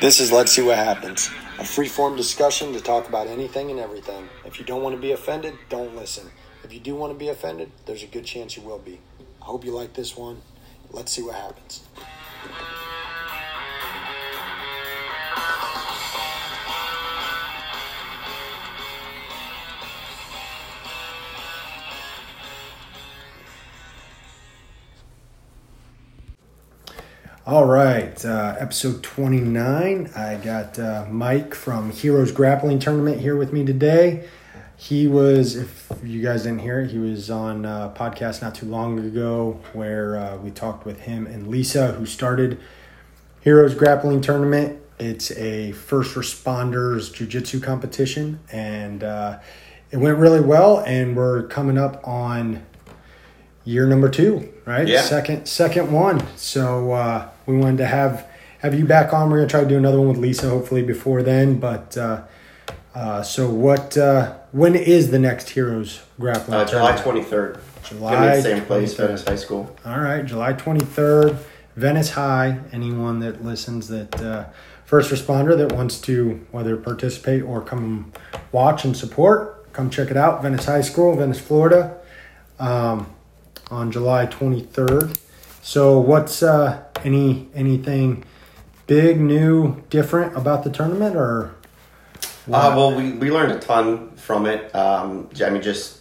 This is Let's See What Happens, a free form discussion to talk about anything and everything. If you don't want to be offended, don't listen. If you do want to be offended, there's a good chance you will be. I hope you like this one. Let's see what happens. All right, uh, episode 29. I got uh, Mike from Heroes Grappling Tournament here with me today. He was, if you guys didn't hear it, he was on a podcast not too long ago where uh, we talked with him and Lisa, who started Heroes Grappling Tournament. It's a first responders jiu-jitsu competition, and uh, it went really well. And we're coming up on year number two, right? Yeah. Second, second one. So uh, we wanted to have have you back on. We're gonna try to do another one with Lisa, hopefully before then. But uh, uh, so what? Uh, when is the next Heroes Grappling? Uh, July 23rd. July Gonna be the same place, Venice High School. All right, July 23rd, Venice High. Anyone that listens that uh, first responder that wants to whether participate or come watch and support, come check it out. Venice High School, Venice, Florida, um, on July 23rd. So, what's uh, any anything big, new, different about the tournament, or Uh, well, we, we learned a ton from it. Um, I mean, just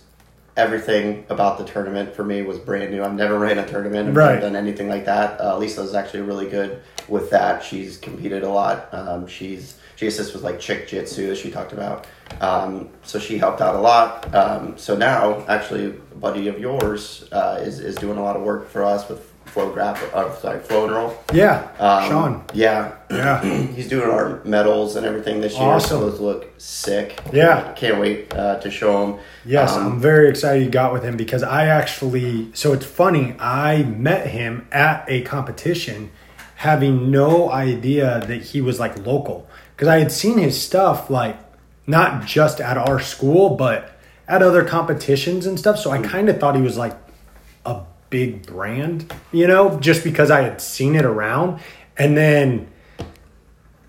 everything about the tournament for me was brand new. I've never ran a tournament. I've Right. never done anything like that. Uh, Lisa's actually really good with that. She's competed a lot. Um, she's she assists with like chick jitsu as she talked about. Um, so she helped out a lot. Um, so now, actually, a buddy of yours uh, is is doing a lot of work for us with flow graph. Uh, sorry, roll. yeah, Um, Sean? Yeah. Yeah. He's doing our medals and everything this year. Awesome. So those look sick. Yeah. Can't wait uh, to show them. Yes, Um, I'm very excited you got with him because I actually. So it's funny. I met him at a competition, having no idea that he was like local because I had seen his stuff like not just at our school but at other competitions and stuff. So I kind of thought he was like big brand, you know, just because I had seen it around, and then.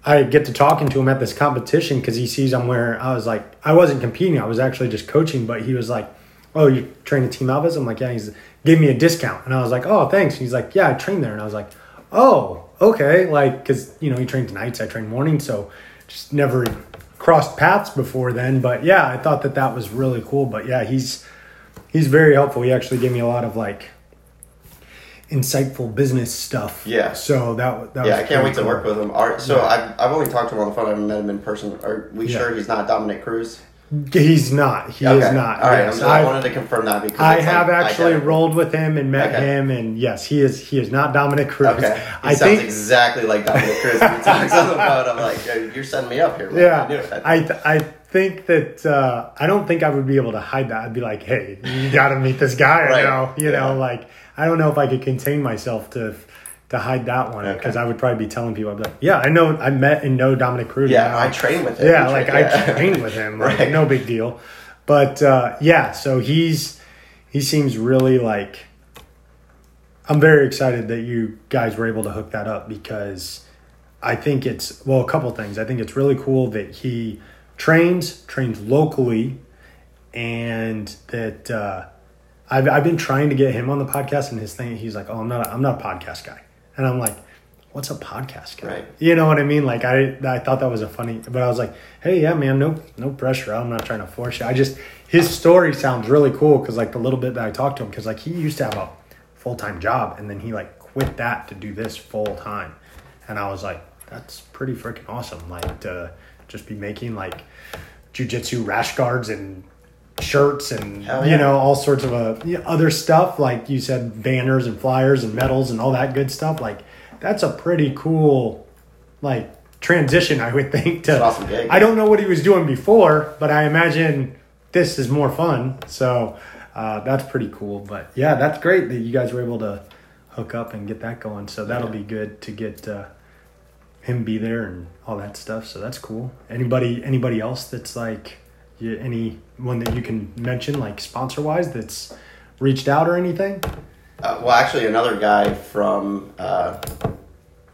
I get to talking to him at this competition because he sees I'm wearing. I was like, I wasn't competing. I was actually just coaching. But he was like, "Oh, you train at Team Alves?" I'm like, "Yeah." He's gave me a discount, and I was like, "Oh, thanks." He's like, "Yeah, I trained there," and I was like, "Oh, okay." Like, because you know he trains nights, I train mornings, so just never crossed paths before then. But yeah, I thought that that was really cool. But yeah, he's he's very helpful. He actually gave me a lot of like insightful business stuff. Yeah. So that that yeah, was I can't wait pretty to work with him. Our, so Yeah. I've, I've only talked to him on the phone. I haven't met him in person. Are we Yeah. sure he's not Dominick Cruz? He's not. He is not. All right. yes. I I, wanted to confirm that because I it's like have actually identical. rolled with him and met Okay. him, and yes, he is. He is not Dominick Cruz. Okay. He I sounds think. exactly like Dominick Cruz. When he talks on the phone, I'm like, you're setting me up here. man. I yeah. I th- I think that uh, I don't think I would be able to hide that. I'd be like, hey, you got to meet this guy. Right. know, you Yeah. know, like I don't know if I could contain myself to to hide that one Okay. because I would probably be telling people, I'd be like, yeah, I know, I met and know Dominick Cruz. Yeah, now. I train with him. Yeah, We like train- I train with him. Like, Right. No big deal. But uh, yeah, so he's he seems really like. I'm very excited that you guys were able to hook that up because I think it's well a couple things. I think it's really cool that he trains trains locally, and that uh, I've I've been trying to get him on the podcast, and his thing he's like, oh, I'm not a, I'm not a podcast guy, and I'm like, what's a podcast guy? Right. You know what I mean? Like I I thought that was a funny, but I was like, hey, yeah, man, no no pressure. I'm not trying to force you. I just his story sounds really cool because like the little bit that I talked to him because like he used to have a full time job and then he like quit that to do this full time, and I was like, that's pretty freaking awesome. Like to just be making like jujitsu rash guards and shirts and Hell you know all sorts of uh, you know, other stuff. Like you said banners and flyers and medals and all that good stuff. Like that's a pretty cool like transition i would think to awesome gig. i don't know what he was doing before but i imagine this is more fun. So uh, that's pretty cool. But yeah that's great that you guys were able to hook up and get that going. So that'll Yeah. be good to get uh, him be there and all that stuff so that's cool anybody anybody else that's like you, anyone that you can mention like sponsor wise that's reached out or anything Uh, well, actually, another guy from uh,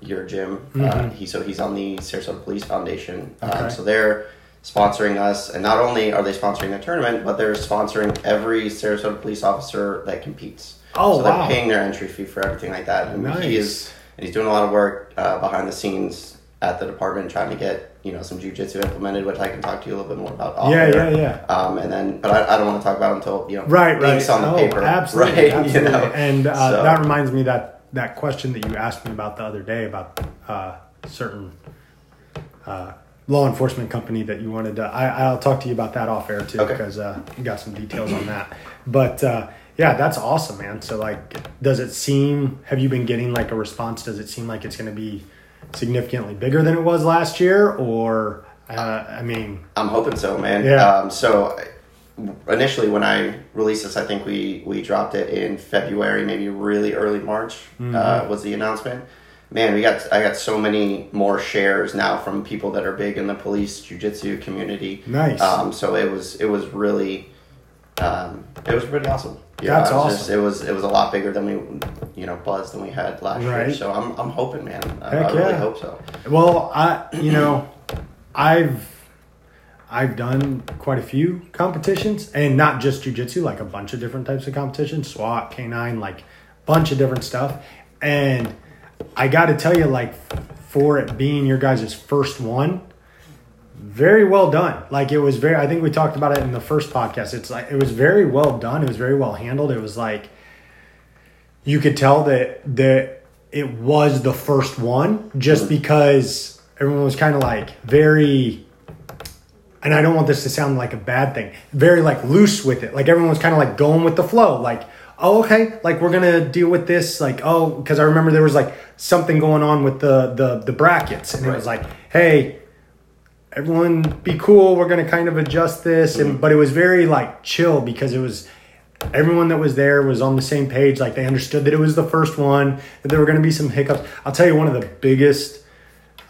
your gym. Uh, he so he's on the Sarasota Police Foundation. Um, so they're sponsoring us, and not only are they sponsoring the tournament, but they're sponsoring every Sarasota police officer that competes. Oh, so they're paying their entry fee for everything like that. And Nice. he is, and he's doing a lot of work uh, behind the scenes at the department, trying to get you know some jujitsu implemented, which I can talk to you a little bit more about. off Yeah, air. yeah, yeah. Um, and then, but I, I don't want to talk about it until you know, Right, right. on the oh, paper, Absolutely, right? absolutely. You know, And uh, So- that reminds me that that question that you asked me about the other day about uh, certain uh, law enforcement company that you wanted to. I, I'll talk to you about that off air too Okay. because uh, you got some details on that. But uh, yeah, that's awesome, man. So like, does it seem? Have you been getting like a response? Does it seem like it's going to be significantly bigger than it was last year, or uh, I mean, I'm hoping so, man. Yeah. Um, so initially, when I released this, I think we we dropped it in February, maybe really early March Mm-hmm. uh, was the announcement. Man, we got I got so many more shares now from people that are big in the police jujitsu community. Nice. Um, so it was it was really um, it was pretty awesome. Was awesome. it was it was a lot bigger than we you know buzz than we had last Right. year. So I'm I'm hoping, man. I, I really yeah. hope so. Well, I you know, I've I've done quite a few competitions, and not just jujitsu, like a bunch of different types of competitions, SWAT, canine, like bunch of different stuff. And I got to tell you, like for it being your guys' first one, very well done. Like it was very. I think we talked about it in the first podcast. It's like it was very well done. It was very well handled. It was like you could tell that that it was the first one just because everyone was kind of like very and I don't want this to sound like a bad thing. Very like loose with it. Like everyone was kind of like going with the flow. Like, oh okay, like we're gonna deal with this. Like, oh, because I remember there was like something going on with the the the brackets, and it was like, hey, everyone be cool. We're gonna kind of adjust this, and but it was very like chill because it was everyone that was there was on the same page. Like they understood that it was the first one, that there were going to be some hiccups. I'll tell you one of the biggest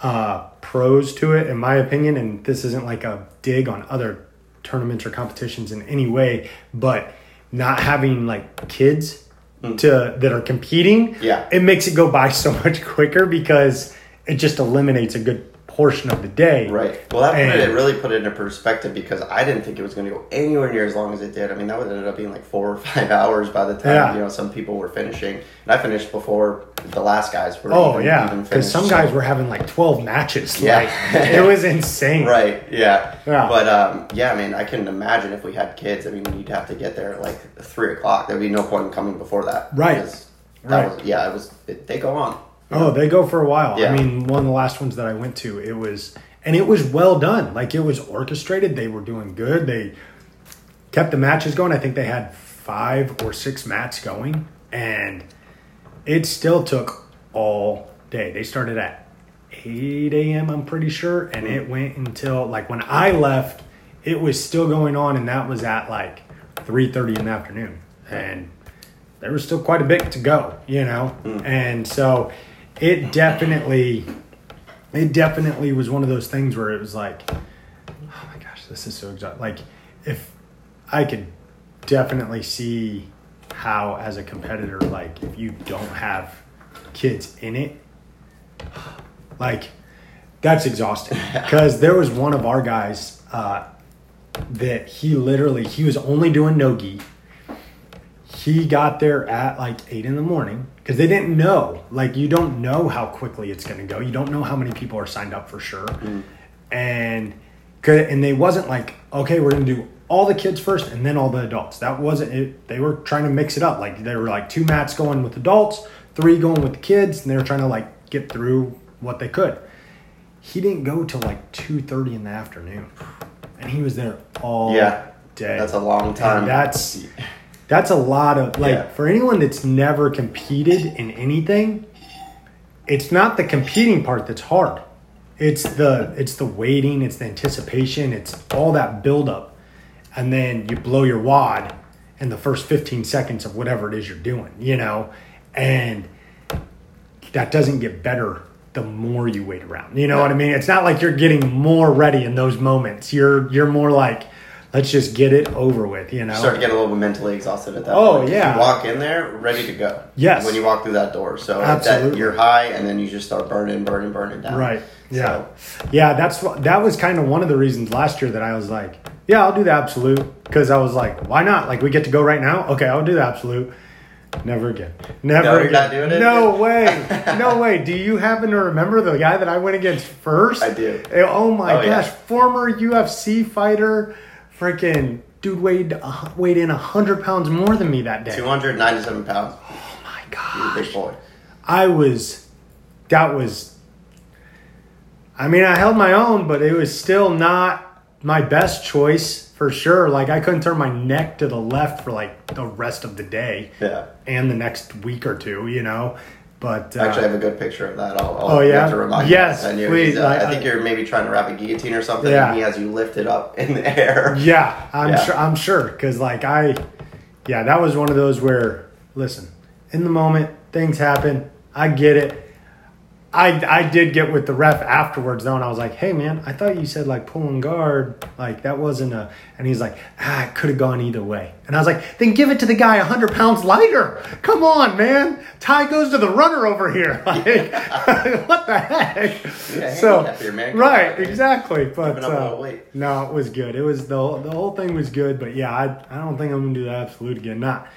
uh, pros to it, in my opinion, and this isn't like a dig on other tournaments or competitions in any way, but not having like kids to that are competing, Yeah. it makes it go by so much quicker because it just eliminates a good portion of the day. Right. Well, that And- it, it really put it into perspective because I didn't think it was going to go anywhere near as long as it did. I mean, that would ended up being like four or five hours by the time Yeah. you know some people were finishing, and I finished before the last guys were. Oh even, yeah, because some so- guys were having like twelve matches. Yeah. Like, it was insane. Right. Yeah. Yeah. But um, yeah, I mean, I couldn't imagine if we had kids. I mean, you'd have to get there at like three o'clock. There'd be no point in coming before that. Right. That Right. was yeah. It was. It, they go on. Oh, they go for a while. Yeah. I mean, one of the last ones that I went to, it was, and it was well done. Like it was orchestrated. They were doing good. They kept the matches going. I think they had five or six mats going, and it still took all day. They started at 8 a.m., I'm pretty sure, and it mm. went until like when I left, it was still going on, and that was at like 3:30 in the afternoon, and there was still quite a bit to go, you know, mm. and so it definitely, it definitely was one of those things where it was like, oh my gosh, this is so exotic. Like, if I could definitely see how, as a competitor, like if you don't have kids in it, like that's exhausting. Because there was one of our guys uh, that he literally he was only doing no gi. He got there at like eight in the morning because they didn't know. Like you don't know how quickly it's going to go. You don't know how many people are signed up for sure, mm. and 'cause- and they wasn't like okay, we're going to do all the kids first and then all the adults. That wasn't it. They were trying to mix it up. Like they were like two mats going with adults, three going with the kids, and they were trying to like get through what they could. He didn't go till like two thirty in the afternoon, and he was there all Yeah. day. That's a long time. And that's that's a lot of like Yeah. for anyone that's never competed in anything. It's not the competing part that's hard. It's the it's the waiting, it's the anticipation, it's all that buildup, and then you blow your wad in the first fifteen seconds of whatever it is you're doing, you know, and that doesn't get better the more you wait around. You know what I mean? It's not like you're getting more ready in those moments. You're you're more like, let's just get it over with. You know. Start to get a little bit mentally exhausted at that Oh, point. yeah. You walk in there ready to go. Yes. When you walk through that door. So that, Absolutely. you're high and then you just start burning, burning, burning down. Right. Yeah. So, Yeah. That's what. That was kind of one of the reasons last year that I was like, yeah, I'll do the absolute because I was like, why not? Like we get to go right now. Okay, I'll do the absolute. Never again. Never No, again. not doing it? No way. No way. Do you happen to remember the guy that I went against first? I do. Eh, Oh my Oh, yeah. gosh, former UFC fighter, freaking dude weighed uh, weighed in hundred pounds more than me that day. 297 pounds. Oh my gosh. big boy. I was, that was, I mean, I held my own, but it was still not my best choice for sure. Like, I couldn't turn my neck to the left for like the rest of the day Yeah. and the next week or two, you know? But, uh, Actually, I have a good picture of that. I'll, I'll Oh, yeah? have to remind Yes, you. I please, uh, I- I, think you're maybe trying to wrap a guillotine or something. Yeah. And he has you lifted up in the air. yeah, I'm Yeah. sure, I'm sure. Cause like I, yeah, that was one of those where, listen, in the moment, things happen. I get it. I, I did get with the ref afterwards though, and I was like, "Hey man, I thought you said like pulling guard, like that wasn't a." And he's like, "Ah, it could have gone either way." And I was like, "Then give it to the guy hundred pounds lighter. Come on, man. Tie goes to the runner over here. Like, what the heck?" Yeah, so here. Right, on, exactly. But uh, no, it was good. It was the the whole thing was good. But yeah, I I don't think I'm gonna do the absolute again. Not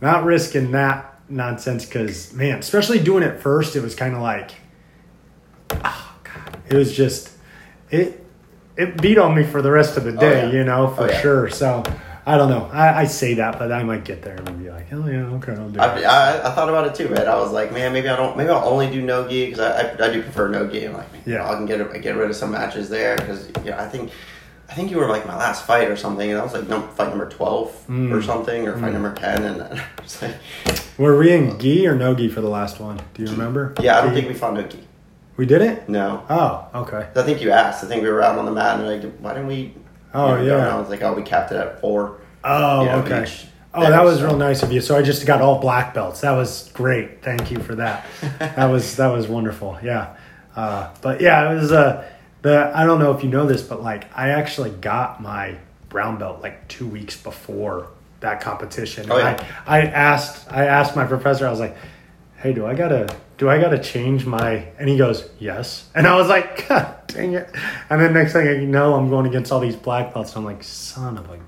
not risking that nonsense because man, especially doing it first, it was kind of like, oh god, it was just it it beat on me for the rest of the day, yeah. you know, for Oh, yeah. sure. So I don't know. I, I say that, but I might get there and be like, oh yeah, okay, I'll do I, it. I, I thought about it too, man. I was like, man, maybe I don't. Maybe I'll only do no gi because I, I I do prefer no gi. I'm like, man, Yeah. I can get get rid of some matches there because you know I think I think you were like my last fight or something, and that was like num- fight number twelve Mm. or something, or fight number ten, and I was like, Were we in gi or no gi for the last one? Do you remember? yeah, I don't think we fought no gi. We did it. No, Oh, okay. I think you asked. I think we were out on the mat, and like, why didn't we? Oh, you know, yeah. And I was like, oh, we capped it at four. Oh, you know, okay. each Oh, that was so- real nice of you. So I just got all black belts. That was great. Thank you for that. that was that was wonderful. Yeah. Uh, but yeah, it was uh, the I don't know if you know this, but like I actually got my brown belt like two weeks before that competition. Oh, yeah. I, I asked I asked my professor. I was like, "Hey, do I gotta do I gotta change my?" And he goes, "Yes." And I was like, "God dang it!" And then next thing I know, I'm going against all these black belts. I'm like, "Son of a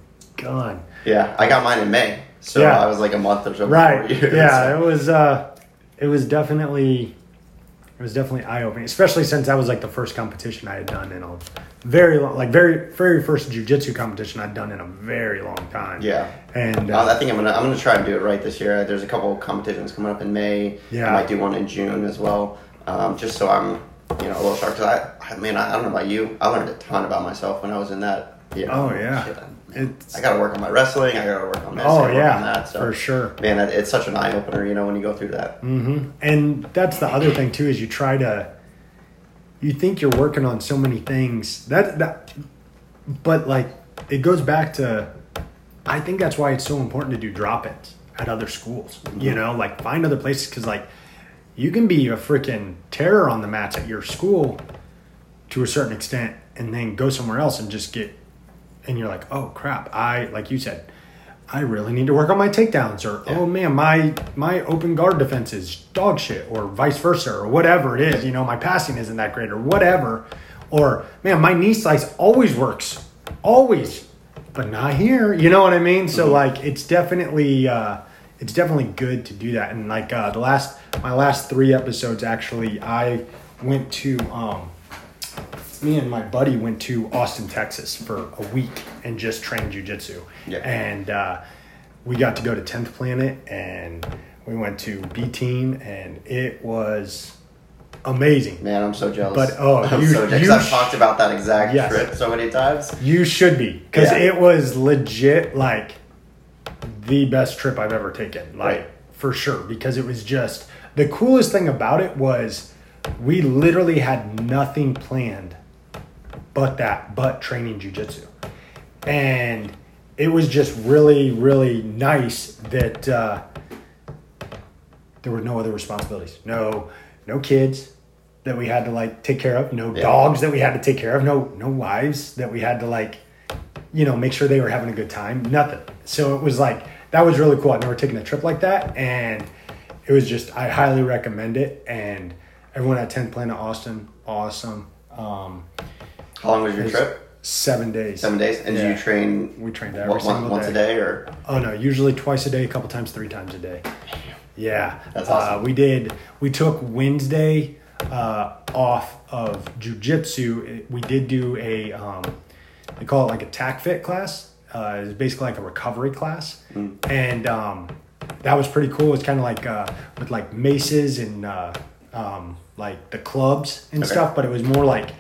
gun." Yeah, I got mine in May, so Yeah. I was like a month or so right before you. yeah so- it was uh it was definitely it was definitely eye-opening especially since that was like the first competition i had done in a very long like very very first jiu-jitsu competition i'd done in a very long time Yeah. and Uh, I think I'm gonna I'm gonna try and do it right this year. There's a couple of competitions coming up in May. Yeah. I might do one in June as well, um, just so I'm you know a little sharp. Cause I, I mean I, I don't know about you. I learned a ton about myself when I was in that. You know, Oh, yeah. shit. It's- I got to work on my wrestling. I got to work on this. Oh work yeah on that. So for sure man, it's such an eye opener. You know when you go through that. Mm-hmm. And that's the other thing too is you try to, you think you're working on so many things that that, but like it goes back to, I think that's why it's so important to do drop-ins at other schools. You know, like find other places because like you can be a freaking terror on the mats at your school to a certain extent, and then go somewhere else and just get, and you're like, oh crap, I like you said. I really need to work on my takedowns, or Yeah. oh man, my my open guard defense is dog shit, or vice versa, or whatever it is. You know, my passing isn't that great, or whatever. Or man, my knee slice always works, always, but not here. You know what I mean? So like, it's definitely uh, it's definitely good to do that. And like uh, the last my last three episodes, actually, I went to um, me and my buddy went to Austin, Texas for a week and just trained jujitsu. Yeah. And uh, we got to go to 10th Planet and we went to B Team and it was amazing. Man, I'm so jealous. But, oh, I'm you- so jealous. you I've sh- talked about that exact Yes. trip so many times. You should be because Yeah. it was legit like the best trip I've ever taken. Like Right. for sure because it was just the coolest thing about it was we literally had nothing planned but that but training jujitsu. And it was just really really nice that uh there were no other responsibilities. No no kids that we had to like take care of, no Yeah. dogs that we had to take care of, no no wives that we had to like you know, make sure they were having a good time. Nothing. So it was like that was really cool. I've never taken a trip like that, and it was just I highly recommend it. And everyone at 10th Planet Austin, awesome. Um, How long was your trip? seven days. Seven days. And did Yeah. you train We trained every one- single once day. a day or? Oh no, usually twice a day, a couple times, three times a day. Yeah, That's Uh, awesome. we did. We took Wednesday uh, off of jujitsu. We did do a. Um, they call it like a tack fit class. Uh, it's basically like a recovery class, Mm. and um, that was pretty cool. It's kind of like uh, with like maces and uh, um, like the clubs and Okay. stuff, but it was more like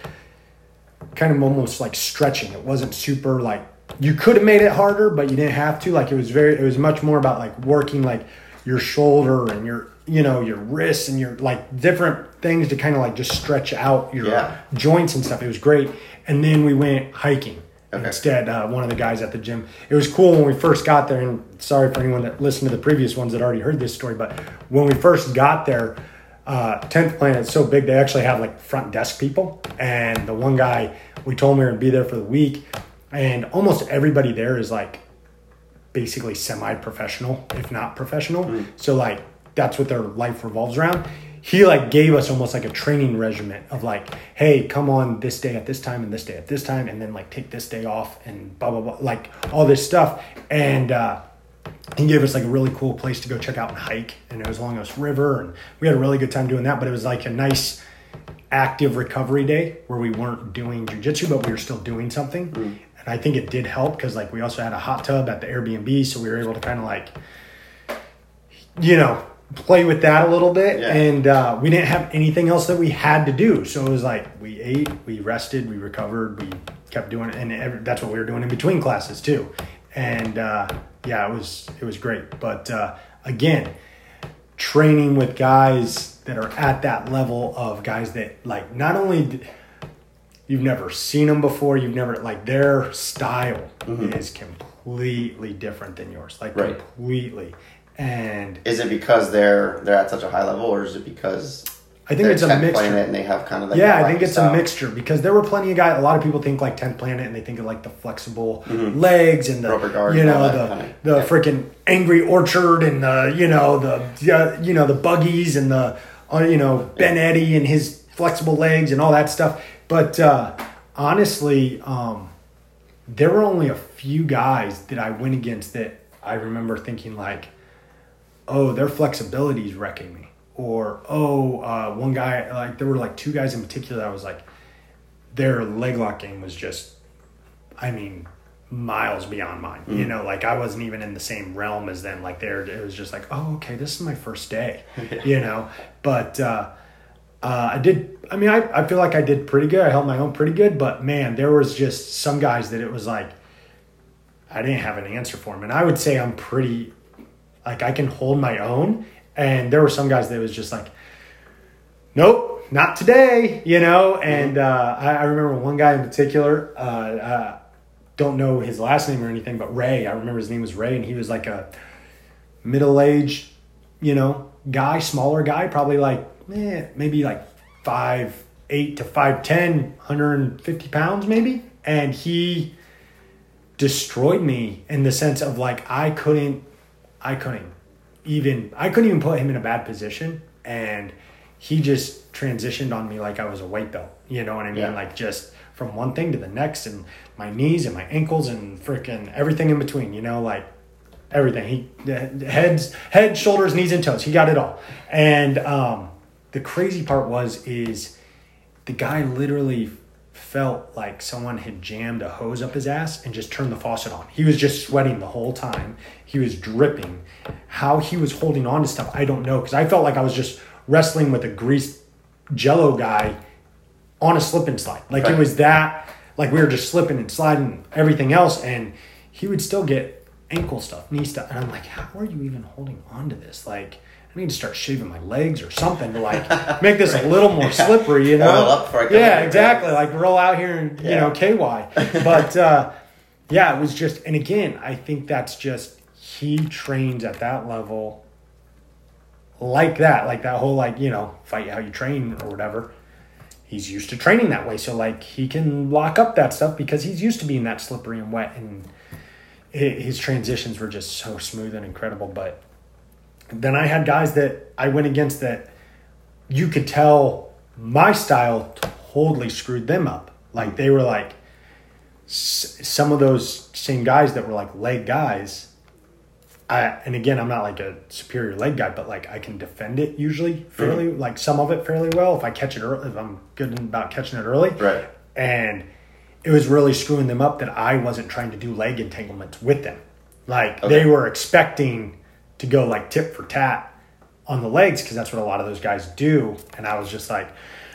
kind of almost like stretching. It wasn't super like you could have made it harder, but you didn't have to. Like it was very, it was much more about like working like your shoulder and your, you know, your wrists and your like different things to kind of like just stretch out your Yeah. joints and stuff. It was great. And then we went hiking. Okay. Instead, uh, one of the guys at the gym. It was cool when we first got there. And sorry for anyone that listened to the previous ones that already heard this story, but when we first got there, uh, 10th is so big, they actually have like front desk people. And the one guy, we told him we were going to be there for the week. And almost everybody there is like basically semi professional, if not professional. So, like, that's what their life revolves around. He like gave us almost like a training regimen of like, hey, come on this day at this time and this day at this time, and then like take this day off and blah blah blah, like all this stuff. And uh, he gave us like a really cool place to go check out and hike, and it was along this river, and we had a really good time doing that. But it was like a nice active recovery day where we weren't doing jujitsu, but we were still doing something. And I think it did help because like we also had a hot tub at the Airbnb, so we were able to kind of like, you know, play with that a little bit. Yeah. And uh, we didn't have anything else that we had to do, so it was like we ate, we rested, we recovered, we kept doing it, and every, that's what we were doing in between classes too. And uh, yeah, it was it was great. But uh, again, training with guys that are at that level of guys that like not only d- you've never seen them before you've never like their style is completely different than yours like Right. completely and Is it because they're they're at such a high level, or is it because i think it's a mixture Planet and they have kind of like yeah, I think it's style? a mixture because there were plenty of guys. A lot of people think like 10th Planet and they think of like the flexible Mm-hmm. legs and the guard you know the that kinda- the yeah. freaking Angry Orchard and the you know the yeah, you know the buggies and the uh, you know Ben Eddy and his flexible legs and all that stuff. But uh, honestly, um, there were only a few guys that I went against that I remember thinking like, oh, their flexibility is wrecking me. Or, oh, uh, one guy, like, there were like two guys in particular that I was like, their leg lock game was just, I mean, miles beyond mine. You know, like I wasn't even in the same realm as them. Like, there, it was just like, oh, okay, this is my first day, you know? But, uh, uh, I did. I mean, I, I feel like I did pretty good. I held my own pretty good, but man, there was just some guys that it was like I didn't have an answer for them, and I would say I'm pretty like I can hold my own. And there were some guys that was just like, nope, not today, you know. And uh, I, I remember one guy in particular. Uh, uh, don't know his last name or anything, but Ray. I remember his name was Ray, and he was like a middle-aged, you know, guy, smaller guy, probably like eh, maybe like five eight to five ten, 150 pounds maybe, and he destroyed me in the sense of like I couldn't, I couldn't even, I couldn't even put him in a bad position, and he just transitioned on me like I was a white belt. You know what I mean? Yeah. Like just from one thing to the next, and my knees and my ankles and freaking everything in between. You know, like everything. He the heads, head, shoulders, knees, and toes. He got it all. And um, the crazy part was is the guy literally felt like someone had jammed a hose up his ass and just turned the faucet on. He was just sweating the whole time. He was dripping. How he was holding on to stuff, I don't know, because I felt like I was just wrestling with a greased Jello guy on a slip and slide. Like it was that. Like we were just slipping and sliding everything else, and he would still get ankle stuff, knee stuff, and I'm like, how are you even holding on to this? Like. I need to start shaving my legs or something to like make this a little more slippery, you know? Oil up I come yeah, exactly. Like roll out here and you know KY. But uh, yeah, it was just, and again, I think that's just he trains at that level, like that, like that whole like you know fight how you train or whatever. he's used to training that way. So like he can lock up that stuff because he's used to being that slippery and wet and hi- his transitions were just so smooth and incredible. But then I had guys that I went against that you could tell my style totally screwed them up. Like they were like s- some of those same guys that were like leg guys. I, and again, I'm not like a superior leg guy, but like I can defend it usually mm-hmm. fairly, like some of it fairly well if I catch it early, if I'm good about catching it early. Right. And it was really screwing them up that I wasn't trying to do leg entanglements with them. Like Okay. they were expecting to go like tip for tat on the legs because that's what a lot of those guys do. And I was just like,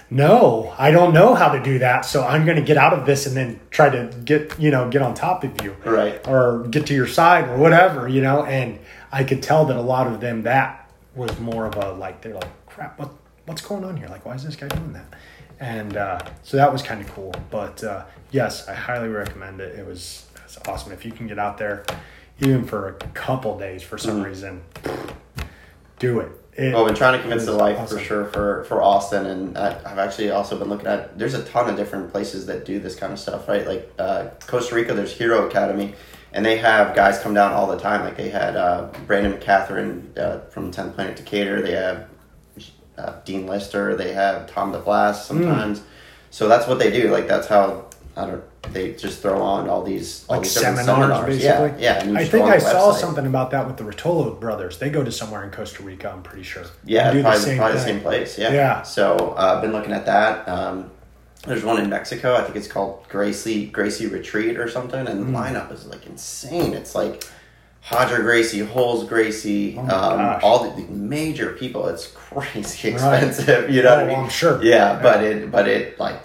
no, I don't know how to do that. So I'm going to get out of this and then try to get, you know, get on top of you Right. or get to your side or whatever, you know. And I could tell that a lot of them that was more of a like they're like, crap, what what's going on here? Like, why is this guy doing that? And uh, so that was kind of cool. But uh, yes, I highly recommend it. It was it was awesome if you can get out there, even for a couple days for some reason. Do it. It Well, I've been trying to convince the wife awesome. for sure for for Austin, and I, I've actually also been looking at. There's a ton of different places that do this kind of stuff, right? Like uh, Costa Rica, there's Hero Academy, and they have guys come down all the time. Like they had uh, Brandon McCaghren uh, from Tenth Planet Decatur. They have uh, Dean Lister. They have Tom the DeBlass sometimes. So that's what they do. Like that's how I don't. They just throw on all these all like these different seminars, basically. Yeah, yeah. I think I saw website. something about that with the Rotolo brothers. They go to somewhere in Costa Rica. I'm pretty sure. Yeah, do probably, probably the same place. Yeah. Yeah. So uh, I've been looking at that. Um, there's one in Mexico. I think it's called Gracie Gracie Retreat or something, and Hmm. the lineup is like insane. It's like Roger Gracie, Holes Gracie, Oh um, all the, the major people. It's crazy Right. expensive. You know what I Oh, mean? I'm sure. Yeah, Yeah. but it but it like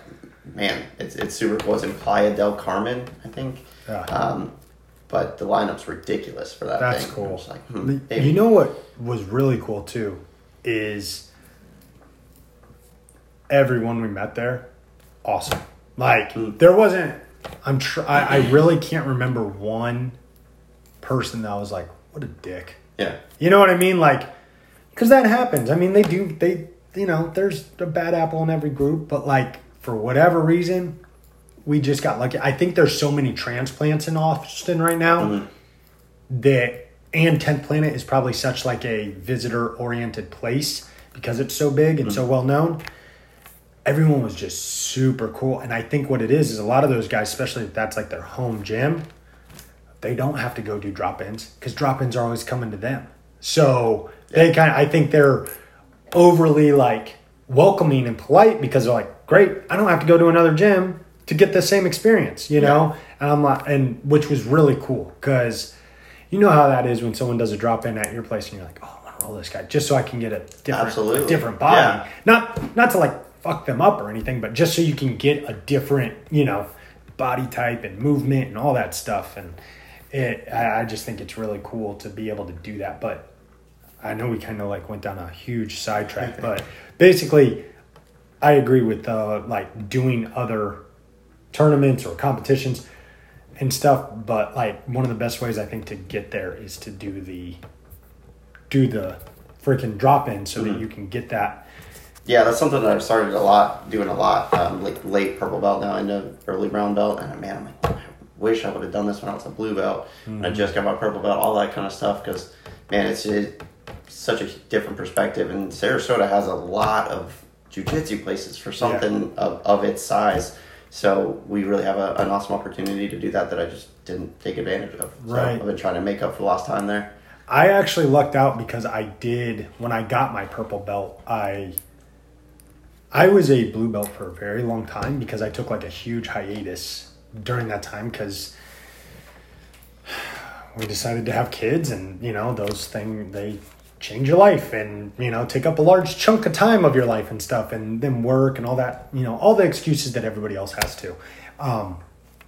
man, it's it's super cool. It's in Playa del Carmen, I think. Yeah. Um, but the lineup's ridiculous for that That's thing. cool. Like, hmm, You know what was really cool too is everyone we met there, awesome. Like Mm. there wasn't. I'm tr- I, I really can't remember one person that was like, "What a dick." yeah. You know what I mean? Like, because that happens. I mean, they do. They, you know, there's a bad apple in every group, but like for whatever reason, we just got lucky. I think there's so many transplants in Austin right now mm-hmm. that, and Tenth Planet is probably such like a visitor oriented place because it's so big and mm-hmm. so well known. Everyone was just super cool, and I think what it is is a lot of those guys, especially if that's like their home gym, they don't have to go do drop-ins because drop-ins are always coming to them. So they kind of, I think they're overly like welcoming and polite because they're like, great, I don't have to go to another gym to get the same experience, you know? And I'm like, and which was really cool because you know how that is when someone does a drop-in at your place and you're like, oh, I want to roll this guy just so I can get a different, Absolutely. a different body. Yeah. Not, not to like fuck them up or anything, but just so you can get a different, you know, body type and movement and all that stuff. And it, I, I just think it's really cool to be able to do that. But I know we kind of like went down a huge sidetrack, but basically, I agree with uh, like doing other tournaments or competitions and stuff. But like one of the best ways I think to get there is to do the do the freaking drop in so that you can get that. Yeah, that's something that I've started a lot, doing a lot. Um, like late purple belt now into early brown belt, and man, I'm like, I wish I would have done this when I was a blue belt. And I just got my purple belt, all that kind of stuff. Because man, it's, it's such a different perspective, and Sarasota has a lot of jujitsu places for something of, of its size. So we really have a, an awesome opportunity to do that that I just didn't take advantage of. So Right. I've been trying to make up for lost time there. I actually lucked out because I did when I got my purple belt. I I was a blue belt for a very long time because I took like a huge hiatus during that time because we decided to have kids and you know those things they change your life and you know take up a large chunk of time of your life and stuff and then work and all that you know all the excuses that everybody else has to. Um,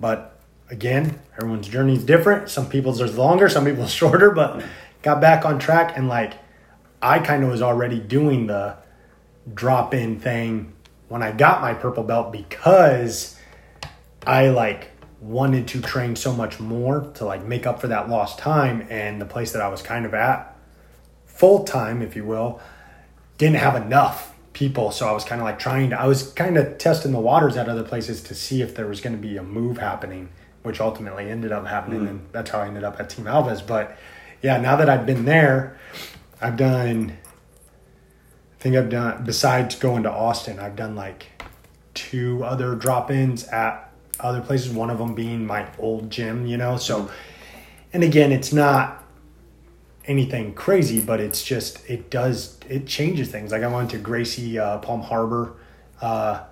but again everyone's journey is different. Some people's is longer some people's shorter but got back on track and like i kind of was already doing the drop in thing when i got my purple belt because I like wanted to train so much more to like make up for that lost time and the place that I was kind of at full time if you will didn't have enough people. So I was kind of like trying to, I was kind of testing the waters at other places to see if there was going to be a move happening, which ultimately ended up happening. Hmm. And that's how I ended up at Team Alves. But yeah, now that I've been there, I've done, I think I've done, besides going to Austin, I've done like two other drop ins at other places, one of them being my old gym, you know? So, hmm. and again, it's not anything crazy, but it's just it does it changes things. Like I went to Gracie uh, Palm Harbor. Uh,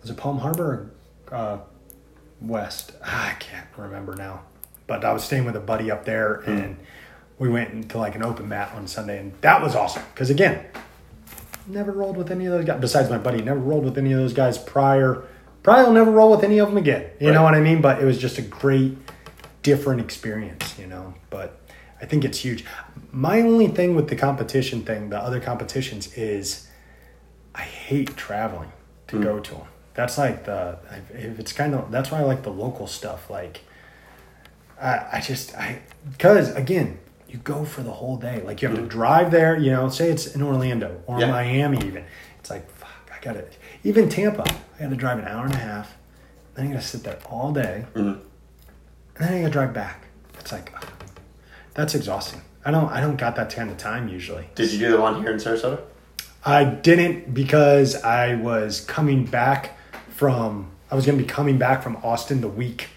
was it Palm Harbor or uh, West? Ah, I can't remember now. But I was staying with a buddy up there, and we went into like an open mat on Sunday, and that was awesome. Because again, never rolled with any of those guys. Besides my buddy, never rolled with any of those guys prior. Probably will never roll with any of them again. You know what I mean? But it was just a great, different experience. You know, but I think it's huge. My only thing with the competition thing, the other competitions, is I hate traveling to go to them. That's like the if it's kind of that's why I like the local stuff. Like I, I just I because again you go for the whole day. Like you have to drive there. You know, say it's in Orlando or Yeah. Miami even. It's like fuck. I got to even Tampa. I got to drive an hour and a half. Then I got to sit there all day, Mhm. and then I got to drive back. It's like that's exhausting. I don't I don't got that kind of time usually. Did you do the one here in Sarasota? I didn't because I was coming back from I was gonna be coming back from Austin the week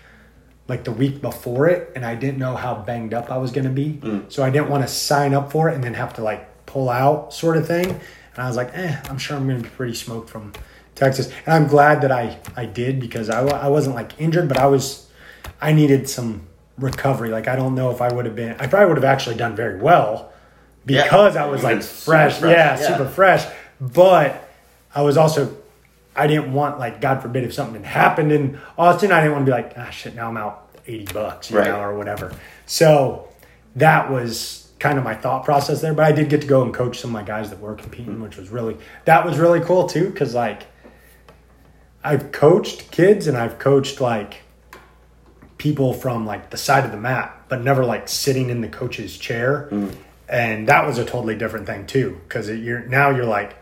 like the week before it and I didn't know how banged up I was gonna be. So I didn't want to sign up for it and then have to like pull out sort of thing. And I was like, eh, I'm sure I'm gonna be pretty smoked from Texas. And I'm glad that I I did because I, I wasn't like injured, but I was I needed some recovery. Like I don't know if I would have been I probably would have actually done very well Yeah. because I was like fresh, fresh. Yeah, Yeah. super fresh. But I was also, I didn't want like God forbid if something had happened in Austin, I didn't want to be like, ah, shit, now I'm out eighty bucks, you Right. know, or whatever. So that was kind of my thought process there. But I did get to go and coach some of my guys that were competing, which was really that was really cool too, because like I've coached kids and I've coached like people from like the side of the mat, but never like sitting in the coach's chair. And that was a totally different thing too, because you're now you're like,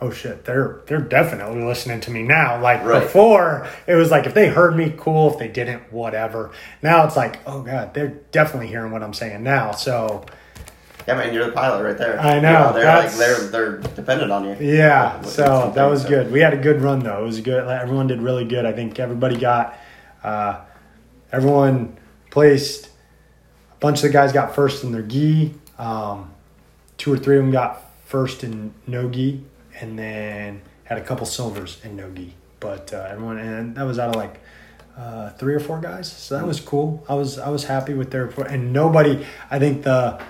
oh shit, they're they're definitely listening to me now. Like Right. before, it was like if they heard me, cool. If they didn't, whatever. Now it's like, oh god, they're definitely hearing what I'm saying now. So Yeah, man, you're the pilot right there. I You know, they're like they're they're dependent on you. Yeah, so that was so. good. We had a good run though. It was good. Everyone did really good. I think everybody got, uh, everyone placed. A bunch of the guys got first in their gi. Um, two or three of them got first in no gi, and then had a couple silvers in no gi. But uh, everyone, and that was out of like uh, three or four guys. So that was cool. I was I was happy with their and nobody. I think the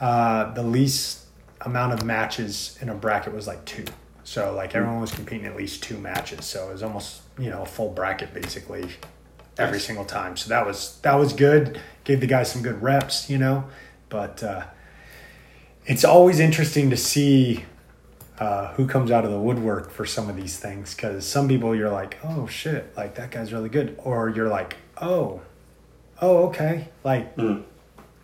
uh, the least amount of matches in a bracket was like two. So like everyone was competing at least two matches. So it was almost you know a full bracket basically every single time. So that was that was good. Gave the guys some good reps, you know. But uh, it's always interesting to see uh, who comes out of the woodwork for some of these things because some people you're like, oh shit, like that guy's really good, or you're like, oh, oh okay, like Mm.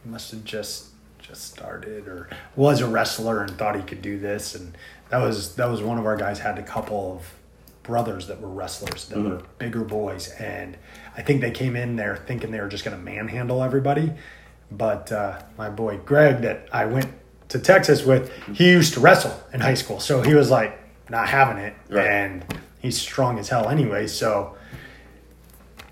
he must have just just started or was a wrestler and thought he could do this and that was that was one of our guys had a couple of brothers that were wrestlers that were bigger boys and I think they came in there thinking they were just going to manhandle everybody but uh, my boy Greg that I went to Texas with he used to wrestle in high school so he was like not having it Right. and he's strong as hell anyway so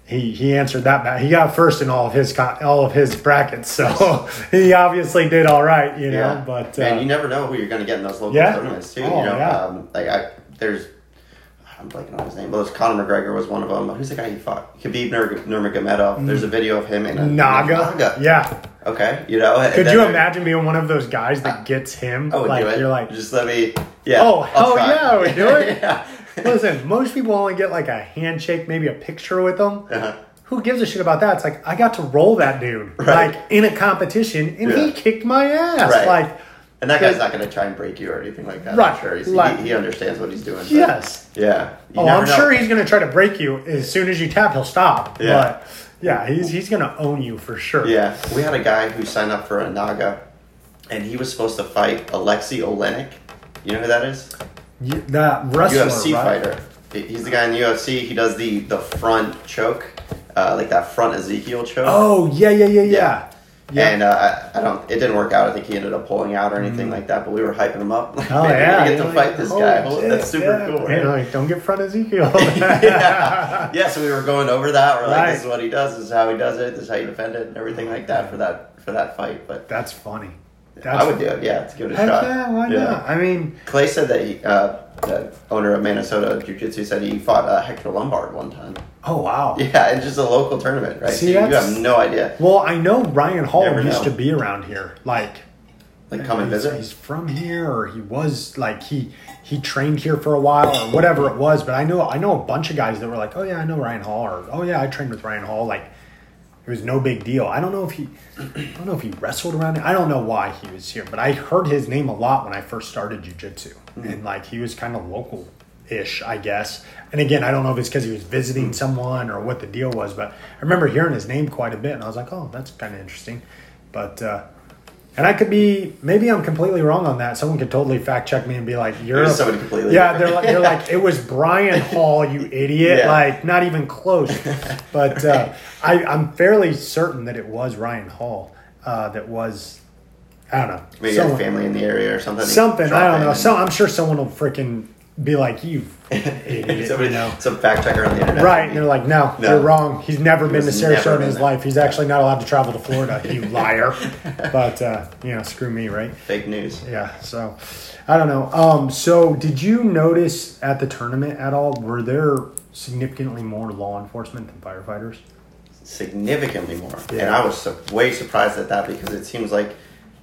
he he answered that back. He got first in all of his co- all of his brackets, so he obviously did all right, you know. Yeah, But man, uh, you never know who you're going to get in those local Yeah. tournaments too. Oh, you know, yeah. um, like I there's I'm blanking on his name. But it was Conor McGregor was one of them. Who's the guy he fought? Khabib Nur- Nurmagomedov. There's a video of him in a Naga, Naga. yeah. Okay, you know. Could you imagine being one of those guys that gets him? I would like do it. you're like, just let me. Yeah. Oh, hell yeah, we do it. yeah. listen. Most people only get like a handshake, maybe a picture with them. Uh-huh. Who gives a shit about that? It's like I got to roll that dude Right. like in a competition, and he kicked my ass. Right. Like And that guy's not going to try and break you or anything like that. Right. I'm sure. He's, he, he understands what he's doing. yes. Yeah. Oh, I'm know. sure he's going to try to break you as soon as you tap. He'll stop. Yeah. But yeah, he's he's going to own you for sure. Yeah, we had a guy who signed up for a Naga, and he was supposed to fight Alexei Oleinik. You know who that is? Y- that wrestler, UFC right? fighter. He's the guy in the UFC. He does the the front choke, uh, like that front Ezekiel choke. Oh yeah, yeah, yeah, yeah. Yeah. Yeah. And uh, I, I don't. It didn't work out. I think he ended up pulling out or anything like that. But we were hyping him up. Like, Oh "Man, yeah, we get to like, fight this "Holy guy. Oh, shit, That's super yeah. cool. Right? like, don't get front Ezekiel. yeah. yeah, so we were going over that. We're like, Right. this is what he does. This is how he does it. This is how you defend it, and everything like that for that for that fight. But That's funny. That's I would do it. Yeah, to give it a Heck shot. yeah, why not? I mean, Clay said that he, uh, the owner of Minnesota Jiu Jitsu said he fought uh, Hector Lombard one time. oh wow. Yeah, it's just a local tournament, right? See, So you, have no idea. Well, I know Ryan Hall Never used know. to be around here. Like, Like, come and visit. He's from here, or he was like he he trained here for a while, or whatever it was. But I know I know a bunch of guys that were like, oh yeah, I know Ryan Hall, or oh yeah, I trained with Ryan Hall. Like, it was no big deal. I don't know if he, I don't know if he wrestled around. I don't know why he was here, but I heard his name a lot when I first started jujitsu, and like he was kind of local. Ish, I guess. And again, I don't know if it's because he was visiting someone or what the deal was, but I remember hearing his name quite a bit, and I was like, "Oh, that's kind of interesting." But uh, and I could be maybe I'm completely wrong on that. Someone could totally fact check me and be like, "You're a- somebody completely yeah." They're like, they're like, it was Brian Hall, you idiot. Yeah. Like not even close. But uh, I, I'm fairly certain that it was Ryan Hall uh, that was. I don't know. Maybe someone- family in the area or something. something. I don't know. So I'm sure someone will freaking be like, "You idiot," Somebody, you know. Some fact checker on the internet. Right, and they're like, no, No. you're wrong. He's never been to Sarasota in his there. life. He's actually not allowed to travel to Florida, you liar. But, uh, you know, screw me, right? Fake news. Yeah, so I don't know. Um, so did you notice at the tournament at all, were there significantly more law enforcement than firefighters? Significantly more. Yeah. And I was su- way surprised at that because it seems like